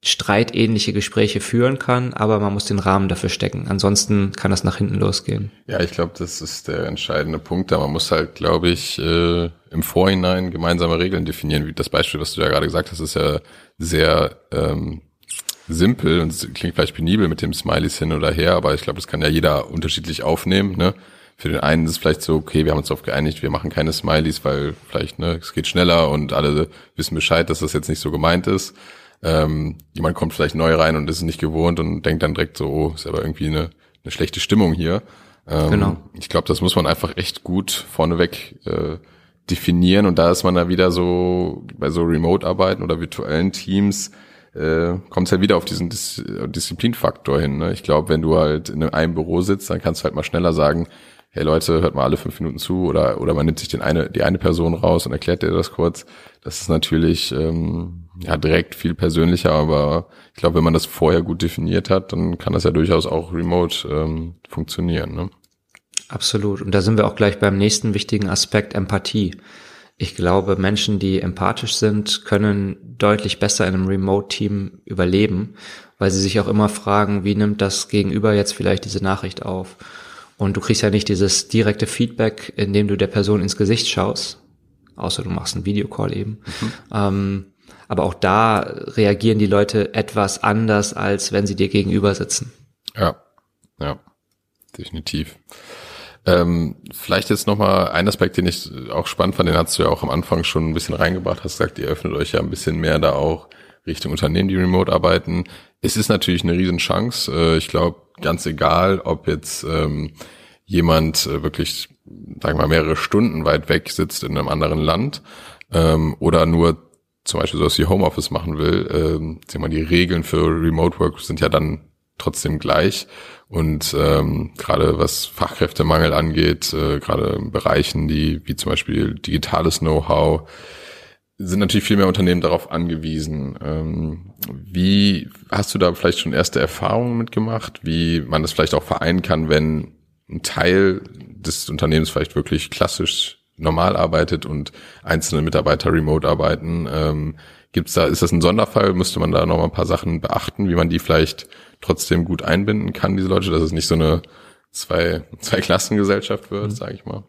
streitähnliche Gespräche führen kann, aber man muss den Rahmen dafür stecken. Ansonsten kann das nach hinten losgehen. Ja, ich glaube, das ist der entscheidende Punkt da. Man muss halt, glaube ich, äh, im Vorhinein gemeinsame Regeln definieren. Wie das Beispiel, was du ja gerade gesagt hast, ist ja sehr ähm, simpel und klingt vielleicht penibel mit dem Smileys hin oder her, aber ich glaube, das kann ja jeder unterschiedlich aufnehmen. Ne? Für den einen ist es vielleicht so, okay, wir haben uns darauf geeinigt, wir machen keine Smileys, weil vielleicht ne, es geht schneller und alle wissen Bescheid, dass das jetzt nicht so gemeint ist. Ähm, jemand kommt vielleicht neu rein und ist nicht gewohnt und denkt dann direkt so, oh, ist aber irgendwie eine, eine schlechte Stimmung hier. Ähm, genau. Ich glaube, das muss man einfach echt gut vorneweg äh, definieren und da ist man da wieder so bei so Remote-Arbeiten oder virtuellen Teams äh, kommt es halt wieder auf diesen Dis Disziplinfaktor hin. Ne? Ich glaube, wenn du halt in einem Büro sitzt, dann kannst du halt mal schneller sagen, hey Leute, hört mal alle fünf Minuten zu oder oder man nimmt sich den eine die eine Person raus und erklärt dir das kurz. Das ist natürlich ähm, ja direkt viel persönlicher, aber ich glaube, wenn man das vorher gut definiert hat, dann kann das ja durchaus auch remote ähm, funktionieren. Ne? Absolut. Und da sind wir auch gleich beim nächsten wichtigen Aspekt Empathie. Ich glaube, Menschen, die empathisch sind, können deutlich besser in einem Remote-Team überleben, weil sie sich auch immer fragen, wie nimmt das Gegenüber jetzt vielleicht diese Nachricht auf? Und du kriegst ja nicht dieses direkte Feedback, indem du der Person ins Gesicht schaust, außer du machst einen Videocall eben. Mhm. Ähm, aber auch da reagieren die Leute etwas anders, als wenn sie dir gegenüber sitzen. Ja, ja, definitiv. Ähm, vielleicht jetzt nochmal ein Aspekt, den ich auch spannend fand, den hast du ja auch am Anfang schon ein bisschen reingebracht, hast gesagt, ihr öffnet euch ja ein bisschen mehr da auch Richtung Unternehmen, die remote arbeiten. Es ist natürlich eine Riesenchance. Äh, ich glaube, ganz egal, ob jetzt ähm, jemand äh, wirklich, sagen wir mal, mehrere Stunden weit weg sitzt in einem anderen Land ähm, oder nur zum Beispiel sowas wie Homeoffice machen will, ähm, wir mal, die Regeln für Remote Work sind ja dann trotzdem gleich. Und ähm, gerade was Fachkräftemangel angeht, äh, gerade in Bereichen, die wie zum Beispiel digitales Know-how, sind natürlich viel mehr Unternehmen darauf angewiesen. Ähm, wie hast du da vielleicht schon erste Erfahrungen mitgemacht, wie man das vielleicht auch vereinen kann, wenn ein Teil des Unternehmens vielleicht wirklich klassisch normal arbeitet und einzelne Mitarbeiter remote arbeiten? Ähm, gibt's da, ist das ein Sonderfall? Müsste man da noch mal ein paar Sachen beachten, wie man die vielleicht trotzdem gut einbinden kann, diese Leute, dass es nicht so eine zwei, zwei Klassengesellschaft wird, mhm. sage ich mal.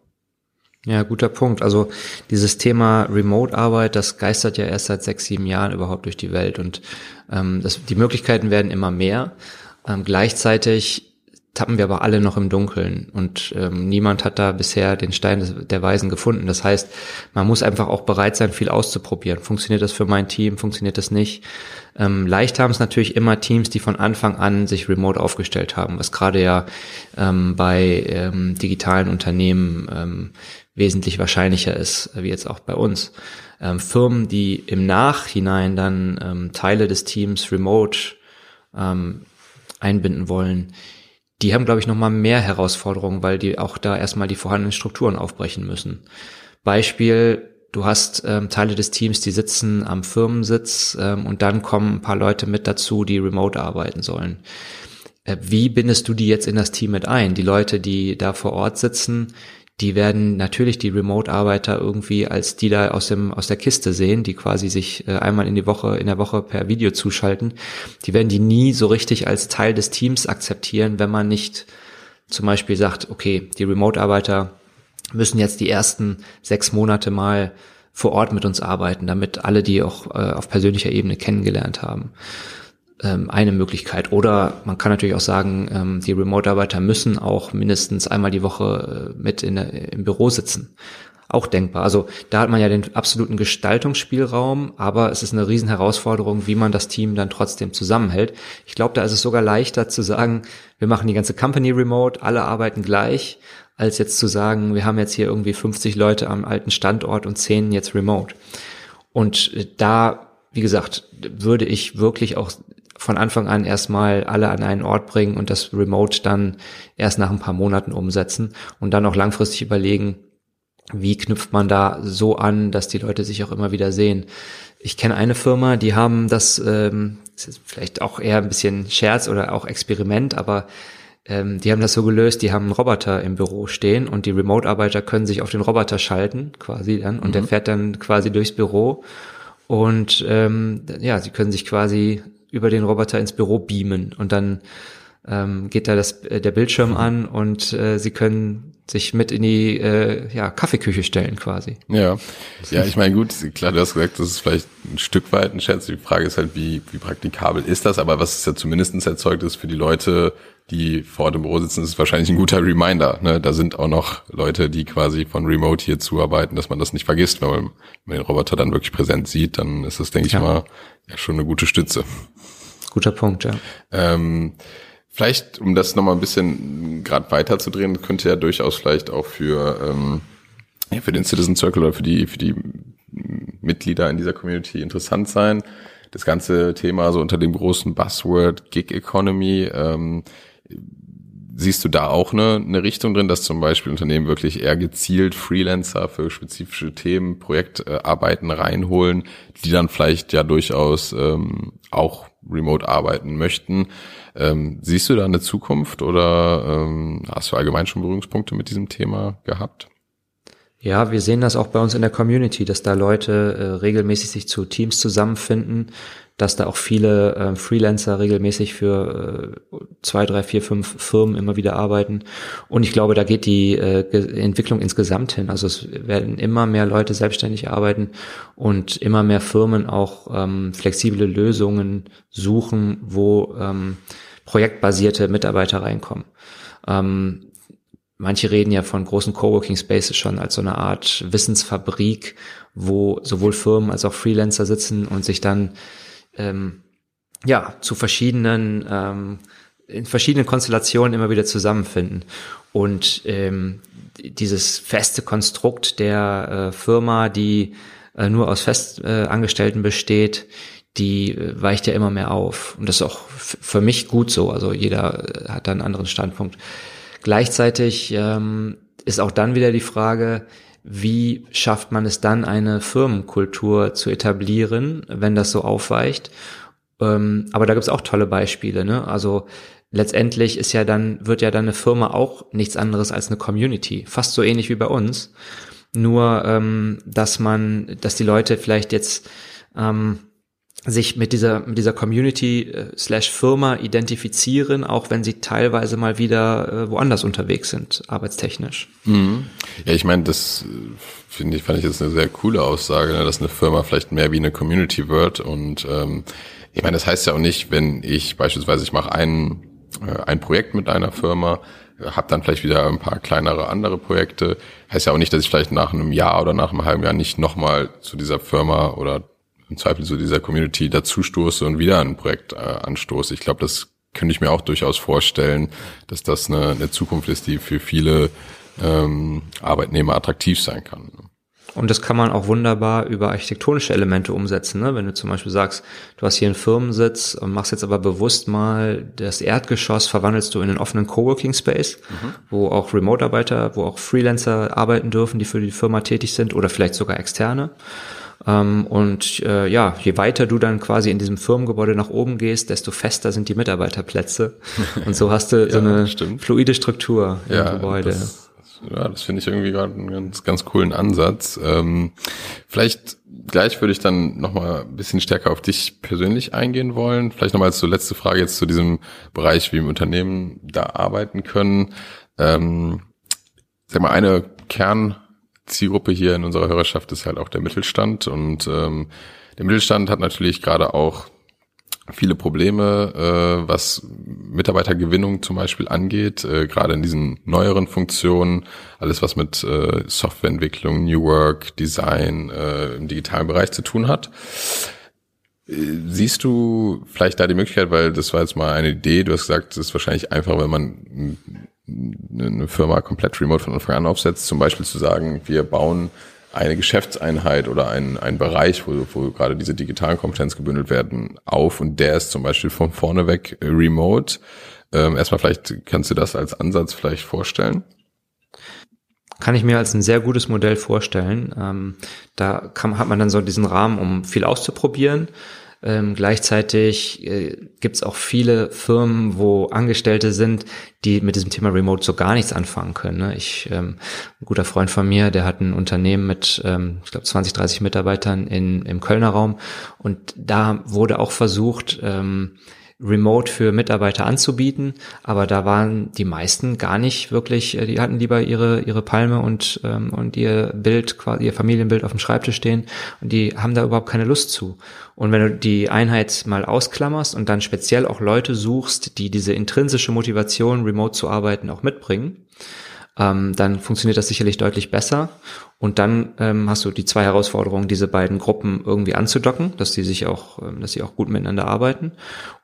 Ja, guter Punkt. Also dieses Thema Remote-Arbeit, das geistert ja erst seit sechs, sieben Jahren überhaupt durch die Welt und ähm, das, die Möglichkeiten werden immer mehr. Ähm, gleichzeitig tappen wir aber alle noch im Dunkeln und ähm, niemand hat da bisher den Stein des, der Weisen gefunden. Das heißt, man muss einfach auch bereit sein, viel auszuprobieren. Funktioniert das für mein Team? Funktioniert das nicht? Ähm, leicht haben es natürlich immer Teams, die von Anfang an sich remote aufgestellt haben, was gerade ja ähm, bei ähm, digitalen Unternehmen ähm, wesentlich wahrscheinlicher ist, wie jetzt auch bei uns. Ähm, Firmen, die im Nachhinein dann ähm, Teile des Teams remote ähm, einbinden wollen, die haben, glaube ich, nochmal mehr Herausforderungen, weil die auch da erstmal die vorhandenen Strukturen aufbrechen müssen. Beispiel, du hast ähm, Teile des Teams, die sitzen am Firmensitz ähm, und dann kommen ein paar Leute mit dazu, die remote arbeiten sollen. Äh, wie bindest du die jetzt in das Team mit ein? Die Leute, die da vor Ort sitzen, die werden natürlich die Remote-Arbeiter irgendwie als die da aus dem aus der Kiste sehen, die quasi sich äh, einmal in die Woche in der Woche per Video zuschalten. Die werden die nie so richtig als Teil des Teams akzeptieren, wenn man nicht zum Beispiel sagt, okay, die Remote-Arbeiter müssen jetzt die ersten sechs Monate mal vor Ort mit uns arbeiten, damit alle die auch äh, auf persönlicher Ebene kennengelernt haben ähm, eine Möglichkeit. Oder man kann natürlich auch sagen, ähm, die Remote-Arbeiter müssen auch mindestens einmal die Woche äh, mit in der, im Büro sitzen. Auch denkbar. Also da hat man ja den absoluten Gestaltungsspielraum, aber es ist eine riesen Herausforderung, wie man das Team dann trotzdem zusammenhält. Ich glaube, da ist es sogar leichter zu sagen, wir machen die ganze Company remote, alle arbeiten gleich, als jetzt zu sagen, wir haben jetzt hier irgendwie 50 Leute am alten Standort und 10 jetzt remote. Und äh, da wie gesagt, würde ich wirklich auch von Anfang an erstmal alle an einen Ort bringen und das Remote dann erst nach ein paar Monaten umsetzen und dann auch langfristig überlegen, wie knüpft man da so an, dass die Leute sich auch immer wieder sehen. Ich kenne eine Firma, die haben das, ähm, das ist vielleicht auch eher ein bisschen Scherz oder auch Experiment, aber ähm, die haben das so gelöst, die haben einen Roboter im Büro stehen und die Remote-Arbeiter können sich auf den Roboter schalten, quasi dann, und mhm. der fährt dann quasi durchs Büro. Und ähm, ja, sie können sich quasi über den Roboter ins Büro beamen und dann ähm, geht da das, äh, der Bildschirm mhm. an und äh, sie können sich mit in die äh, ja, Kaffeeküche stellen quasi. Ja, ja, ich meine gut, klar, du hast gesagt, das ist vielleicht ein Stück weit ein Scherz. Die Frage ist halt, wie, wie praktikabel ist das? Aber was es ja zumindestens erzeugt ist für die Leute, die vor dem Büro sitzen, ist wahrscheinlich ein guter Reminder. Ne? Da sind auch noch Leute, die quasi von Remote hier zuarbeiten, dass man das nicht vergisst. Wenn man den Roboter dann wirklich präsent sieht, dann ist das, denke ich ja. mal, ja schon eine gute Stütze. Guter Punkt, ja. Ähm, vielleicht, um das nochmal ein bisschen gerade weiterzudrehen, könnte ja durchaus vielleicht auch für, ähm, ja, für den Citizen Circle oder für die, für die Mitglieder in dieser Community interessant sein. Das ganze Thema so unter dem großen Buzzword Gig Economy. Ähm, siehst du da auch eine, eine Richtung drin, dass zum Beispiel Unternehmen wirklich eher gezielt Freelancer für spezifische Themen, Projektarbeiten reinholen, die dann vielleicht ja durchaus ähm, auch remote arbeiten möchten. Ähm, siehst du da eine Zukunft oder ähm, hast du allgemein schon Berührungspunkte mit diesem Thema gehabt? Ja, wir sehen das auch bei uns in der Community, dass da Leute äh, regelmäßig sich zu Teams zusammenfinden, dass da auch viele äh, Freelancer regelmäßig für äh, zwei, drei, vier, fünf Firmen immer wieder arbeiten. Und ich glaube, da geht die äh, Entwicklung insgesamt hin. Also es werden immer mehr Leute selbstständig arbeiten und immer mehr Firmen auch ähm, flexible Lösungen suchen, wo ähm, projektbasierte Mitarbeiter reinkommen. Ähm, Manche reden ja von großen Coworking Spaces schon als so eine Art Wissensfabrik, wo sowohl Firmen als auch Freelancer sitzen und sich dann ähm, ja zu verschiedenen ähm, in verschiedenen Konstellationen immer wieder zusammenfinden. Und ähm, dieses feste Konstrukt der äh, Firma, die äh, nur aus Festangestellten äh, besteht, die äh, weicht ja immer mehr auf. Und das ist auch für mich gut so. Also jeder äh, hat da einen anderen Standpunkt. Gleichzeitig ähm, ist auch dann wieder die Frage, wie schafft man es dann, eine Firmenkultur zu etablieren, wenn das so aufweicht? Ähm, aber da gibt's auch tolle Beispiele. Ne? Also letztendlich ist ja dann, wird ja dann eine Firma auch nichts anderes als eine Community. Fast so ähnlich wie bei uns. Nur, ähm, dass man, dass die Leute vielleicht jetzt ähm, sich mit dieser, mit dieser Community äh, slash Firma identifizieren, auch wenn sie teilweise mal wieder äh, woanders unterwegs sind, arbeitstechnisch. Mhm. Ja, ich meine, das äh, finde ich, fand ich jetzt eine sehr coole Aussage, ne, dass eine Firma vielleicht mehr wie eine Community wird. Und ähm, ich meine, das heißt ja auch nicht, wenn ich beispielsweise, ich mache einen äh, ein Projekt mit einer Firma, habe dann vielleicht wieder ein paar kleinere andere Projekte. Heißt ja auch nicht, dass ich vielleicht nach einem Jahr oder nach einem halben Jahr nicht nochmal zu dieser Firma oder im Zweifel zu dieser Community dazustoße und wieder ein Projekt äh, anstoße. Ich glaube, das könnte ich mir auch durchaus vorstellen, dass das eine, eine Zukunft ist, die für viele ähm, Arbeitnehmer attraktiv sein kann. Und das kann man auch wunderbar über architektonische Elemente umsetzen. Ne? Wenn du zum Beispiel sagst, du hast hier einen Firmensitz und machst jetzt aber bewusst mal das Erdgeschoss, verwandelst du in einen offenen Coworking Space, mhm. wo auch Remote-Arbeiter, wo auch Freelancer arbeiten dürfen, die für die Firma tätig sind oder vielleicht sogar externe. Ähm, und äh, ja, je weiter du dann quasi in diesem Firmengebäude nach oben gehst, desto fester sind die Mitarbeiterplätze. Und so hast du ja, so eine stimmt. fluide Struktur im ja, Gebäude. Das ja, das finde ich irgendwie gerade einen ganz, ganz coolen Ansatz. Ähm, vielleicht gleich würde ich dann nochmal ein bisschen stärker auf dich persönlich eingehen wollen. Vielleicht nochmal als so letzte Frage jetzt zu diesem Bereich, wie im Unternehmen da arbeiten können. Ähm, sag mal, eine Kernzielgruppe hier in unserer Hörerschaft ist halt auch der Mittelstand und ähm, der Mittelstand hat natürlich gerade auch viele Probleme, äh, was Mitarbeitergewinnung zum Beispiel angeht, äh, gerade in diesen neueren Funktionen, alles was mit äh, Softwareentwicklung, New Work, Design äh, im digitalen Bereich zu tun hat. Äh, siehst du vielleicht da die Möglichkeit, weil das war jetzt mal eine Idee, du hast gesagt, es ist wahrscheinlich einfach, wenn man eine Firma komplett remote von Anfang an aufsetzt, zum Beispiel zu sagen, wir bauen eine Geschäftseinheit oder ein, ein Bereich, wo, wo gerade diese digitalen Kompetenz gebündelt werden, auf und der ist zum Beispiel von vorne weg remote. Ähm, erstmal vielleicht kannst du das als Ansatz vielleicht vorstellen? Kann ich mir als ein sehr gutes Modell vorstellen. Ähm, da kann, hat man dann so diesen Rahmen, um viel auszuprobieren. Ähm, gleichzeitig äh, gibt es auch viele Firmen, wo Angestellte sind, die mit diesem Thema Remote so gar nichts anfangen können. Ne? Ich, ähm, ein guter Freund von mir, der hat ein Unternehmen mit, ähm, ich glaube, 20, 30 Mitarbeitern in, im Kölner Raum und da wurde auch versucht, ähm, Remote für Mitarbeiter anzubieten, aber da waren die meisten gar nicht wirklich, äh, die hatten lieber ihre ihre Palme und ähm, und ihr Bild, quasi ihr Familienbild auf dem Schreibtisch stehen und die haben da überhaupt keine Lust zu. Und wenn du die Einheit mal ausklammerst und dann speziell auch Leute suchst, die diese intrinsische Motivation, remote zu arbeiten, auch mitbringen, ähm, dann funktioniert das sicherlich deutlich besser. Und dann ähm, hast du die zwei Herausforderungen, diese beiden Gruppen irgendwie anzudocken, dass die sich auch, ähm, dass sie auch gut miteinander arbeiten.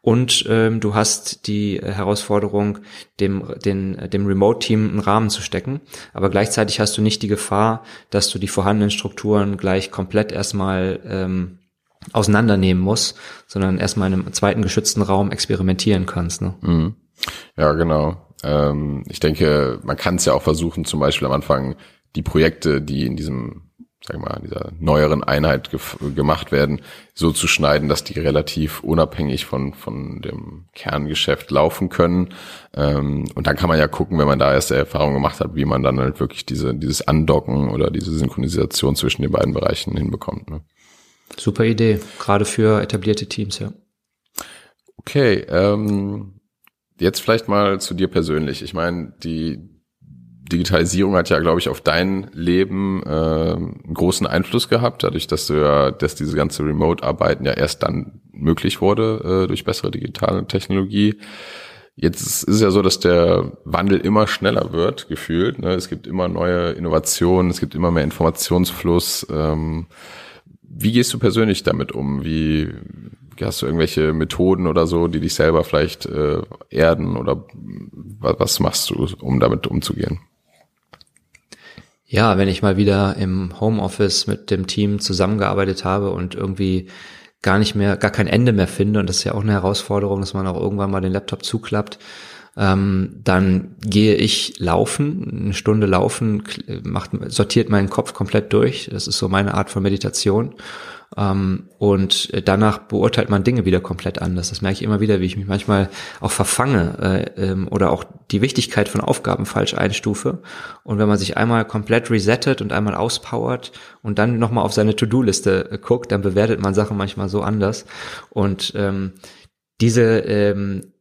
Und ähm, du hast die Herausforderung, dem, den, dem Remote-Team einen Rahmen zu stecken. Aber gleichzeitig hast du nicht die Gefahr, dass du die vorhandenen Strukturen gleich komplett erstmal ähm, auseinandernehmen musst, sondern erstmal in einem zweiten geschützten Raum experimentieren kannst. Ne? Mhm. Ja, genau. Ähm, ich denke, man kann es ja auch versuchen, zum Beispiel am Anfang die Projekte, die in diesem, sag mal, dieser neueren Einheit gemacht werden, so zu schneiden, dass die relativ unabhängig von, von dem Kerngeschäft laufen können. Ähm, und dann kann man ja gucken, wenn man da erste Erfahrungen gemacht hat, wie man dann halt wirklich diese, dieses Andocken oder diese Synchronisation zwischen den beiden Bereichen hinbekommt. Ne? Super Idee, gerade für etablierte Teams, ja. Okay, ähm, Jetzt vielleicht mal zu dir persönlich. Ich meine, die Digitalisierung hat ja, glaube ich, auf dein Leben äh, einen großen Einfluss gehabt, dadurch, dass du ja, dass diese ganze Remote-Arbeiten ja erst dann möglich wurde äh, durch bessere digitale Technologie. Jetzt ist es ja so, dass der Wandel immer schneller wird, gefühlt. Ne? Es gibt immer neue Innovationen, es gibt immer mehr Informationsfluss. Ähm, wie gehst du persönlich damit um? Wie, hast du irgendwelche Methoden oder so, die dich selber vielleicht äh, erden oder was machst du, um damit umzugehen? Ja, wenn ich mal wieder im Homeoffice mit dem Team zusammengearbeitet habe und irgendwie gar nicht mehr, gar kein Ende mehr finde, und das ist ja auch eine Herausforderung, dass man auch irgendwann mal den Laptop zuklappt, ähm, dann gehe ich laufen, eine Stunde laufen, macht, sortiert meinen Kopf komplett durch. Das ist so meine Art von Meditation. Ähm, und danach beurteilt man Dinge wieder komplett anders. Das merke ich immer wieder, wie ich mich manchmal auch verfange äh, ähm, oder auch die Wichtigkeit von Aufgaben falsch einstufe. Und wenn man sich einmal komplett resettet und einmal auspowert und dann nochmal auf seine To-Do-Liste äh, guckt, dann bewertet man Sachen manchmal so anders. Und ähm, diese, ähm,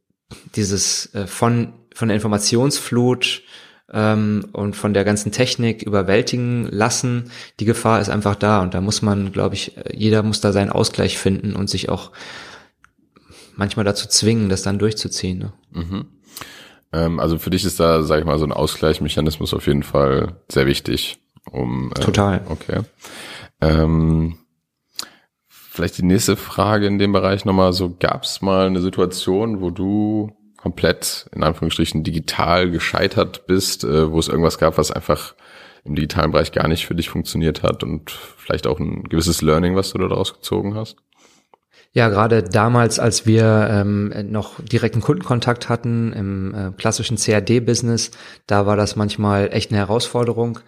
dieses äh, von, von der Informationsflut ähm, und von der ganzen Technik überwältigen lassen. Die Gefahr ist einfach da und da muss man, glaube ich, jeder muss da seinen Ausgleich finden und sich auch manchmal dazu zwingen, das dann durchzuziehen. Ne? Mhm. Ähm, also für dich ist da, sag ich mal, so ein Ausgleichsmechanismus auf jeden Fall sehr wichtig. Um, äh, Total. Okay. Ähm, vielleicht die nächste Frage in dem Bereich nochmal so, gab es mal eine Situation, wo du komplett in Anführungsstrichen digital gescheitert bist, äh, wo es irgendwas gab, was einfach im digitalen Bereich gar nicht für dich funktioniert hat und vielleicht auch ein gewisses Learning, was du daraus gezogen hast? Ja, gerade damals, als wir ähm, noch direkten Kundenkontakt hatten im äh, klassischen CAD-Business, da war das manchmal echt eine Herausforderung.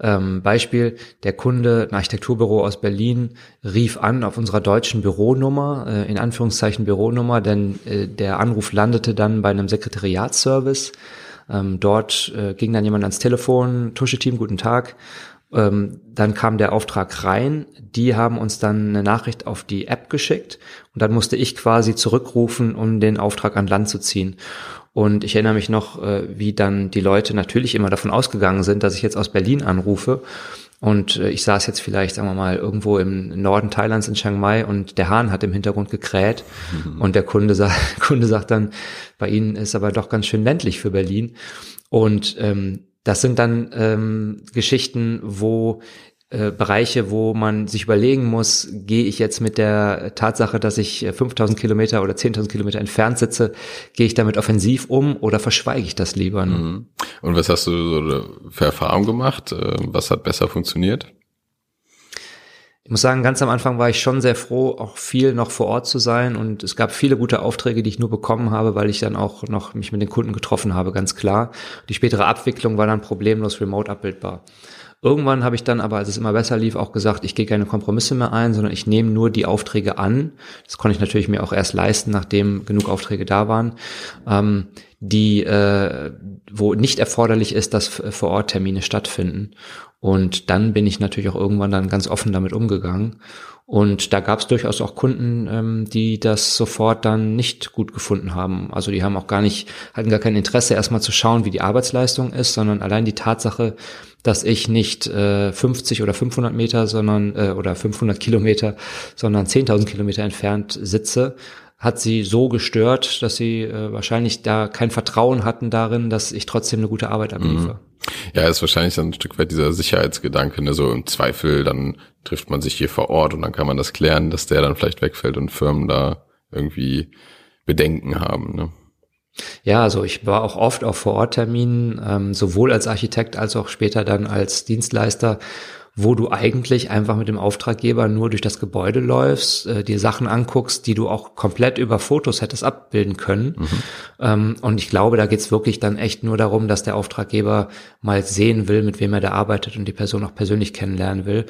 Ähm, Beispiel, der Kunde, ein Architekturbüro aus Berlin, rief an auf unserer deutschen Büronummer, äh, in Anführungszeichen Büronummer, denn äh, der Anruf landete dann bei einem Sekretariatsservice. Ähm, dort äh, ging dann jemand ans Telefon, Tusche-Team, guten Tag. Ähm, dann kam der Auftrag rein. Die haben uns dann eine Nachricht auf die App geschickt und dann musste ich quasi zurückrufen, um den Auftrag an Land zu ziehen. Und ich erinnere mich noch, äh, wie dann die Leute natürlich immer davon ausgegangen sind, dass ich jetzt aus Berlin anrufe. Und äh, ich saß jetzt vielleicht, sagen wir mal, irgendwo im Norden Thailands in Chiang Mai und der Hahn hat im Hintergrund gekräht. Mhm. Und der Kunde, sagt, Kunde sagt dann, bei Ihnen ist aber doch ganz schön ländlich für Berlin. Und ähm, das sind dann ähm, Geschichten, wo äh, Bereiche, wo man sich überlegen muss, gehe ich jetzt mit der Tatsache, dass ich 5000 Kilometer oder 10.000 Kilometer entfernt sitze, gehe ich damit offensiv um oder verschweige ich das lieber? Mhm. Und was hast du so für Erfahrungen gemacht? Äh, was hat besser funktioniert? Ich muss sagen, ganz am Anfang war ich schon sehr froh, auch viel noch vor Ort zu sein und es gab viele gute Aufträge, die ich nur bekommen habe, weil ich dann auch noch mich mit den Kunden getroffen habe, ganz klar. Die spätere Abwicklung war dann problemlos remote abbildbar. Irgendwann habe ich dann aber, als es immer besser lief, auch gesagt, ich gehe keine Kompromisse mehr ein, sondern ich nehme nur die Aufträge an. Das konnte ich natürlich mir auch erst leisten, nachdem genug Aufträge da waren, ähm, die, äh, wo nicht erforderlich ist, dass vor Ort Termine stattfinden. Und dann bin ich natürlich auch irgendwann dann ganz offen damit umgegangen. Und da gab es durchaus auch Kunden, ähm, die das sofort dann nicht gut gefunden haben. Also die haben auch gar nicht, hatten gar kein Interesse, erstmal zu schauen, wie die Arbeitsleistung ist, sondern allein die Tatsache, dass ich nicht äh, 50 oder 500 Meter, sondern äh, oder 500 Kilometer, sondern 10.000 Kilometer entfernt sitze, hat sie so gestört, dass sie äh, wahrscheinlich da kein Vertrauen hatten darin, dass ich trotzdem eine gute Arbeit. Mhm. Ja, ist wahrscheinlich dann ein Stück weit dieser Sicherheitsgedanke, ne? so im Zweifel, dann trifft man sich hier vor Ort und dann kann man das klären, dass der dann vielleicht wegfällt und Firmen da irgendwie Bedenken haben. Ne? Ja, also ich war auch oft auf Vorortterminen, ähm, sowohl als Architekt als auch später dann als Dienstleister wo du eigentlich einfach mit dem Auftraggeber nur durch das Gebäude läufst, äh, dir Sachen anguckst, die du auch komplett über Fotos hättest abbilden können. Mhm. Ähm, und ich glaube, da geht's wirklich dann echt nur darum, dass der Auftraggeber mal sehen will, mit wem er da arbeitet und die Person auch persönlich kennenlernen will.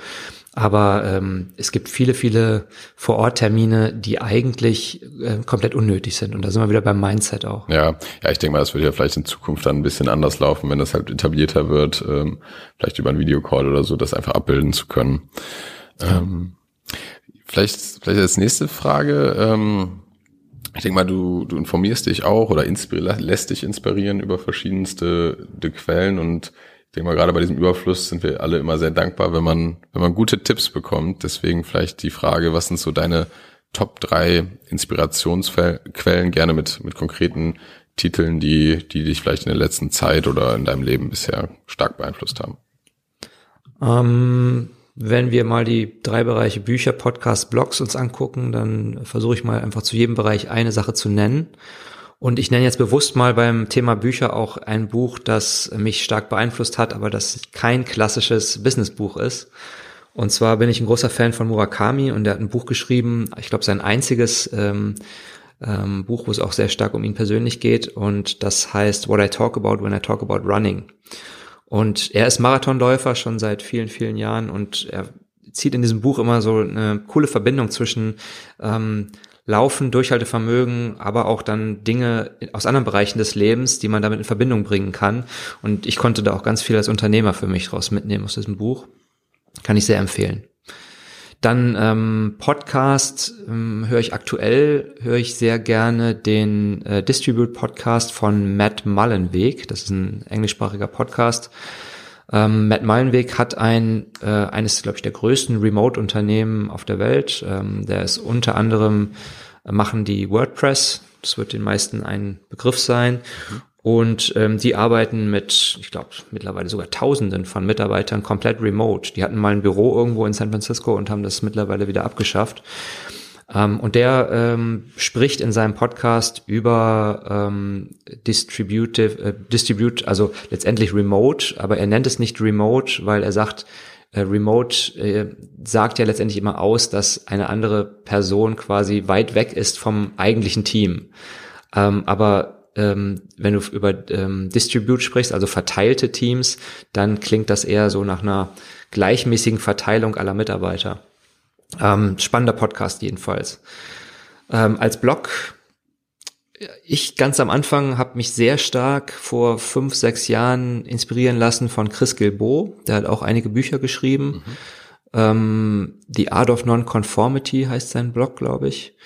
Aber ähm, es gibt viele, viele Vor-Ort-Termine, die eigentlich äh, komplett unnötig sind. Und da sind wir wieder beim Mindset auch. Ja, ja, ich denke mal, das wird ja vielleicht in Zukunft dann ein bisschen anders laufen, wenn das halt etablierter wird, ähm, vielleicht über einen Videocall oder so, das einfach abbilden zu können. Ähm, vielleicht, vielleicht als nächste Frage. Ähm, ich denke mal, du, du informierst dich auch oder lässt dich inspirieren über verschiedenste Quellen und denke mal, gerade bei diesem Überfluss sind wir alle immer sehr dankbar, wenn man, wenn man gute Tipps bekommt. Deswegen vielleicht die Frage, was sind so deine Top drei Inspirationsquellen, gerne mit, mit konkreten Titeln, die, die dich vielleicht in der letzten Zeit oder in deinem Leben bisher stark beeinflusst haben? Ähm, wenn wir mal die drei Bereiche Bücher, Podcasts, Blogs uns angucken, dann versuche ich mal einfach zu jedem Bereich eine Sache zu nennen. Und ich nenne jetzt bewusst mal beim Thema Bücher auch ein Buch, das mich stark beeinflusst hat, aber das kein klassisches Businessbuch ist. Und zwar bin ich ein großer Fan von Murakami und der hat ein Buch geschrieben, ich glaube sein einziges ähm, ähm, Buch, wo es auch sehr stark um ihn persönlich geht. Und das heißt What I Talk About When I Talk About Running. Und er ist Marathonläufer schon seit vielen, vielen Jahren und er zieht in diesem Buch immer so eine coole Verbindung zwischen ähm, Laufen, Durchhaltevermögen, aber auch dann Dinge aus anderen Bereichen des Lebens, die man damit in Verbindung bringen kann. Und ich konnte da auch ganz viel als Unternehmer für mich draus mitnehmen aus diesem Buch. Kann ich sehr empfehlen. Dann ähm, Podcast ähm, höre ich aktuell, höre ich sehr gerne den äh, Distribute Podcast von Matt Mullenweg. Das ist ein englischsprachiger Podcast. Ähm, Matt Mullenweg hat ein äh, eines, glaube ich, der größten Remote-Unternehmen auf der Welt. Ähm, der ist unter anderem äh, machen die WordPress Das wird den meisten ein Begriff sein. Und ähm, die arbeiten mit, ich glaube, mittlerweile sogar Tausenden von Mitarbeitern komplett remote. Die hatten mal ein Büro irgendwo in San Francisco und haben das mittlerweile wieder abgeschafft. Ähm, und der ähm, spricht in seinem Podcast über ähm, Distributive, äh, Distribute, also letztendlich Remote, aber er nennt es nicht Remote, weil er sagt, äh, Remote äh, sagt ja letztendlich immer aus, dass eine andere Person quasi weit weg ist vom eigentlichen Team. Ähm, aber ähm, wenn du über ähm, Distribute sprichst, also verteilte Teams, dann klingt das eher so nach einer gleichmäßigen Verteilung aller Mitarbeiter. Ähm, spannender Podcast jedenfalls. Ähm, als Blog, ich ganz am Anfang habe mich sehr stark vor fünf, sechs Jahren inspirieren lassen von Chris Gilbo. Der hat auch einige Bücher geschrieben. Mhm. Ähm, The Art of Non-Conformity heißt sein Blog, glaube ich.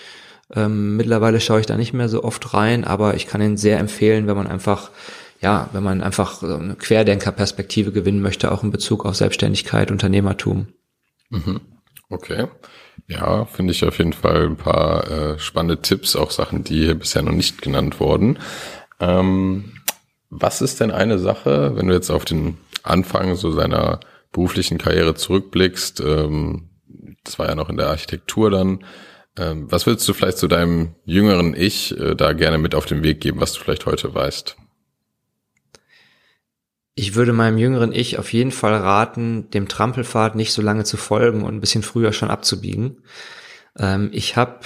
Ähm, mittlerweile schaue ich da nicht mehr so oft rein, aber ich kann ihn sehr empfehlen, wenn man einfach ja, wenn man einfach eine Querdenkerperspektive gewinnen möchte, auch in Bezug auf Selbstständigkeit, Unternehmertum. Mhm. Okay. Ja, finde ich auf jeden Fall ein paar äh, spannende Tipps, auch Sachen, die hier bisher noch nicht genannt wurden. Ähm, was ist denn eine Sache, wenn du jetzt auf den Anfang so seiner beruflichen Karriere zurückblickst, ähm, das war ja noch in der Architektur dann, ähm, was willst du vielleicht zu deinem jüngeren Ich äh, da gerne mit auf den Weg geben, was du vielleicht heute weißt? Ich würde meinem jüngeren Ich auf jeden Fall raten, dem Trampelpfad nicht so lange zu folgen und ein bisschen früher schon abzubiegen. Ähm, ich habe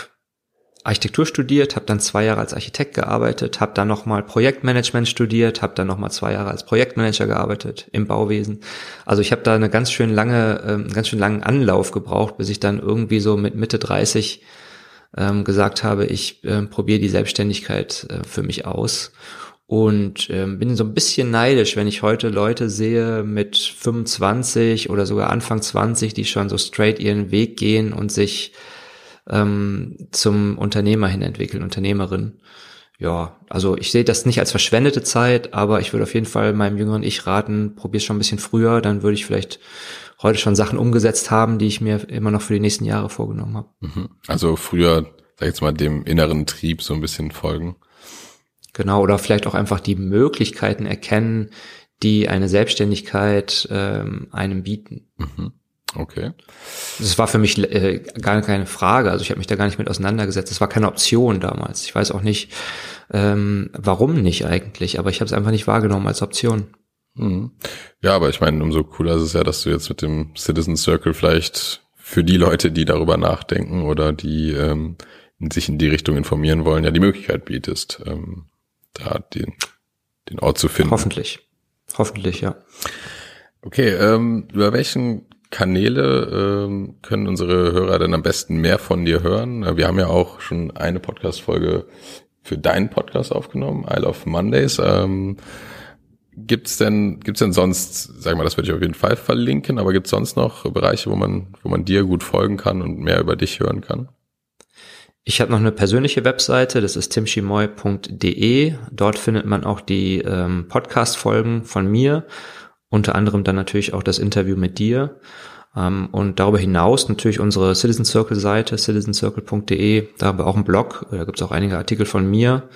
Architektur studiert, habe dann zwei Jahre als Architekt gearbeitet, habe dann nochmal Projektmanagement studiert, habe dann nochmal zwei Jahre als Projektmanager gearbeitet im Bauwesen. Also ich habe da eine ganz schön lange, ähm, ganz schön langen Anlauf gebraucht, bis ich dann irgendwie so mit Mitte 30 ähm, gesagt habe, ich äh, probiere die Selbstständigkeit äh, für mich aus und ähm, bin so ein bisschen neidisch, wenn ich heute Leute sehe mit 25 oder sogar Anfang 20, die schon so straight ihren Weg gehen und sich ähm, zum Unternehmer hin entwickeln, Unternehmerin. Ja, also ich sehe das nicht als verschwendete Zeit, aber ich würde auf jeden Fall meinem jüngeren Ich raten, probier schon ein bisschen früher, dann würde ich vielleicht heute schon Sachen umgesetzt haben, die ich mir immer noch für die nächsten Jahre vorgenommen habe. Mhm. Also früher, sag ich jetzt mal, dem inneren Trieb so ein bisschen folgen. Genau, oder vielleicht auch einfach die Möglichkeiten erkennen, die eine Selbstständigkeit ähm, einem bieten. Mhm. Okay. Das war für mich äh, gar keine Frage. Also ich habe mich da gar nicht mit auseinandergesetzt. Das war keine Option damals. Ich weiß auch nicht, ähm, warum nicht eigentlich, aber ich habe es einfach nicht wahrgenommen als Option. Mhm. Ja, aber ich meine, umso cooler ist es ja, dass du jetzt mit dem Citizen Circle vielleicht für die Leute, die darüber nachdenken oder die ähm, sich in die Richtung informieren wollen, ja die Möglichkeit bietest, ähm, da den, den Ort zu finden. Hoffentlich. Hoffentlich, ja. Okay, ähm, über welchen Kanäle ähm, können unsere Hörer denn am besten mehr von dir hören? Wir haben ja auch schon eine Podcast-Folge für deinen Podcast aufgenommen, I Love Mondays. Ähm, gibt's denn, gibt's denn sonst, sag mal, das würde ich auf jeden Fall verlinken, aber gibt's sonst noch Bereiche, wo man, wo man dir gut folgen kann und mehr über dich hören kann? Ich habe noch eine persönliche Webseite, das ist timschimoy.de. Dort findet man auch die ähm, Podcast-Folgen von mir, unter anderem dann natürlich auch das Interview mit dir. Ähm, und darüber hinaus natürlich unsere Citizen Circle Seite, citizencircle.de. Da haben wir auch einen Blog, da gibt es auch einige Artikel von mir.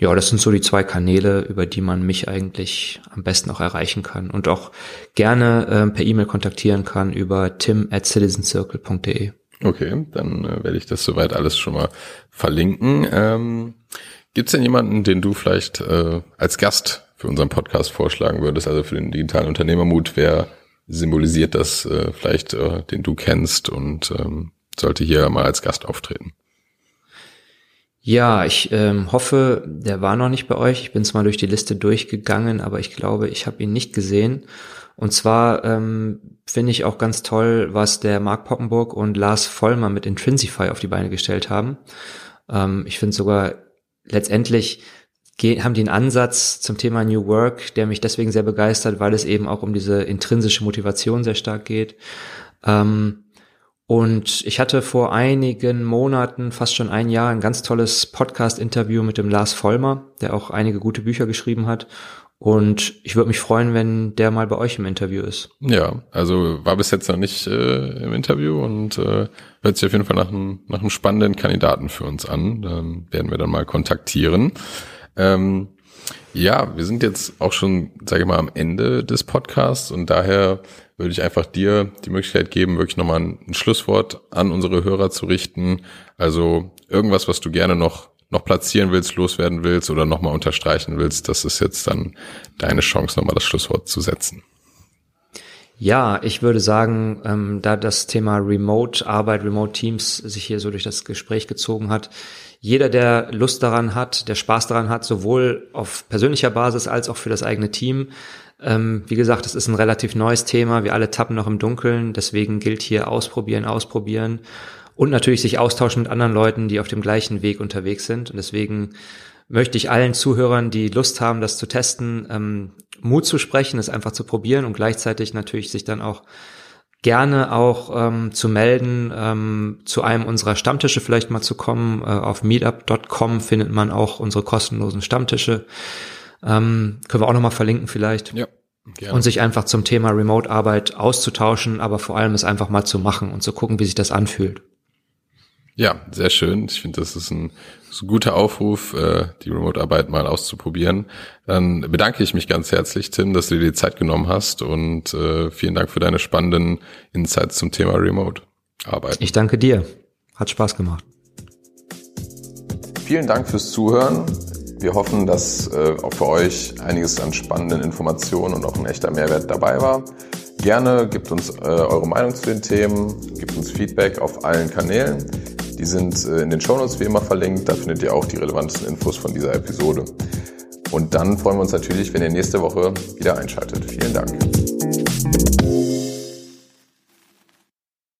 Ja, das sind so die zwei Kanäle, über die man mich eigentlich am besten auch erreichen kann und auch gerne äh, per E-Mail kontaktieren kann über tim at citizencircle.de. Okay, dann äh, werde ich das soweit alles schon mal verlinken. Ähm, Gibt es denn jemanden, den du vielleicht äh, als Gast für unseren Podcast vorschlagen würdest, also für den digitalen Unternehmermut? Wer symbolisiert das äh, vielleicht, äh, den du kennst und ähm, sollte hier mal als Gast auftreten? Ja, ich ähm, hoffe, der war noch nicht bei euch. Ich bin zwar durch die Liste durchgegangen, aber ich glaube, ich habe ihn nicht gesehen. Und zwar ähm, finde ich auch ganz toll, was der Mark Poppenburg und Lars Vollmer mit Intrinsify auf die Beine gestellt haben. Ähm, ich finde sogar letztendlich haben die einen Ansatz zum Thema New Work, der mich deswegen sehr begeistert, weil es eben auch um diese intrinsische Motivation sehr stark geht. Ähm, und ich hatte vor einigen Monaten, fast schon ein Jahr, ein ganz tolles Podcast-Interview mit dem Lars Vollmer, der auch einige gute Bücher geschrieben hat. Und ich würde mich freuen, wenn der mal bei euch im Interview ist. Ja, also war bis jetzt noch nicht äh, im Interview und äh, hört sich auf jeden Fall nach einem, nach einem spannenden Kandidaten für uns an. Dann werden wir dann mal kontaktieren. Ähm, ja, wir sind jetzt auch schon, sage ich mal, am Ende des Podcasts und daher würde ich einfach dir die Möglichkeit geben, wirklich nochmal ein Schlusswort an unsere Hörer zu richten. Also irgendwas, was du gerne noch noch platzieren willst, loswerden willst oder nochmal unterstreichen willst, das ist jetzt dann deine Chance, nochmal das Schlusswort zu setzen. Ja, ich würde sagen, ähm, da das Thema Remote-Arbeit, Remote-Teams sich hier so durch das Gespräch gezogen hat, jeder, der Lust daran hat, der Spaß daran hat, sowohl auf persönlicher Basis als auch für das eigene Team, ähm, wie gesagt, es ist ein relativ neues Thema. Wir alle tappen noch im Dunkeln. Deswegen gilt hier ausprobieren, ausprobieren und natürlich sich austauschen mit anderen Leuten, die auf dem gleichen Weg unterwegs sind. Und deswegen möchte ich allen Zuhörern, die Lust haben, das zu testen, ähm, Mut zu sprechen, es einfach zu probieren und gleichzeitig natürlich sich dann auch gerne auch ähm, zu melden, ähm, zu einem unserer Stammtische vielleicht mal zu kommen. Äh, auf meetup.com findet man auch unsere kostenlosen Stammtische. Ähm, können wir auch nochmal verlinken vielleicht. Ja. Gerne. Und sich einfach zum Thema Remote-Arbeit auszutauschen, aber vor allem es einfach mal zu machen und zu gucken, wie sich das anfühlt. Ja, sehr schön. Ich finde, das ist ein, ist ein guter Aufruf, äh, die Remote-Arbeit mal auszuprobieren. Dann bedanke ich mich ganz herzlich, Tim, dass du dir die Zeit genommen hast und äh, vielen Dank für deine spannenden Insights zum Thema Remote-Arbeit. Ich danke dir. Hat Spaß gemacht. Vielen Dank fürs Zuhören. Wir hoffen, dass äh, auch für euch einiges an spannenden Informationen und auch ein echter Mehrwert dabei war. Gerne gebt uns äh, eure Meinung zu den Themen, gebt uns Feedback auf allen Kanälen. Die sind äh, in den Shownotes wie immer verlinkt. Da findet ihr auch die relevantesten Infos von dieser Episode. Und dann freuen wir uns natürlich, wenn ihr nächste Woche wieder einschaltet. Vielen Dank.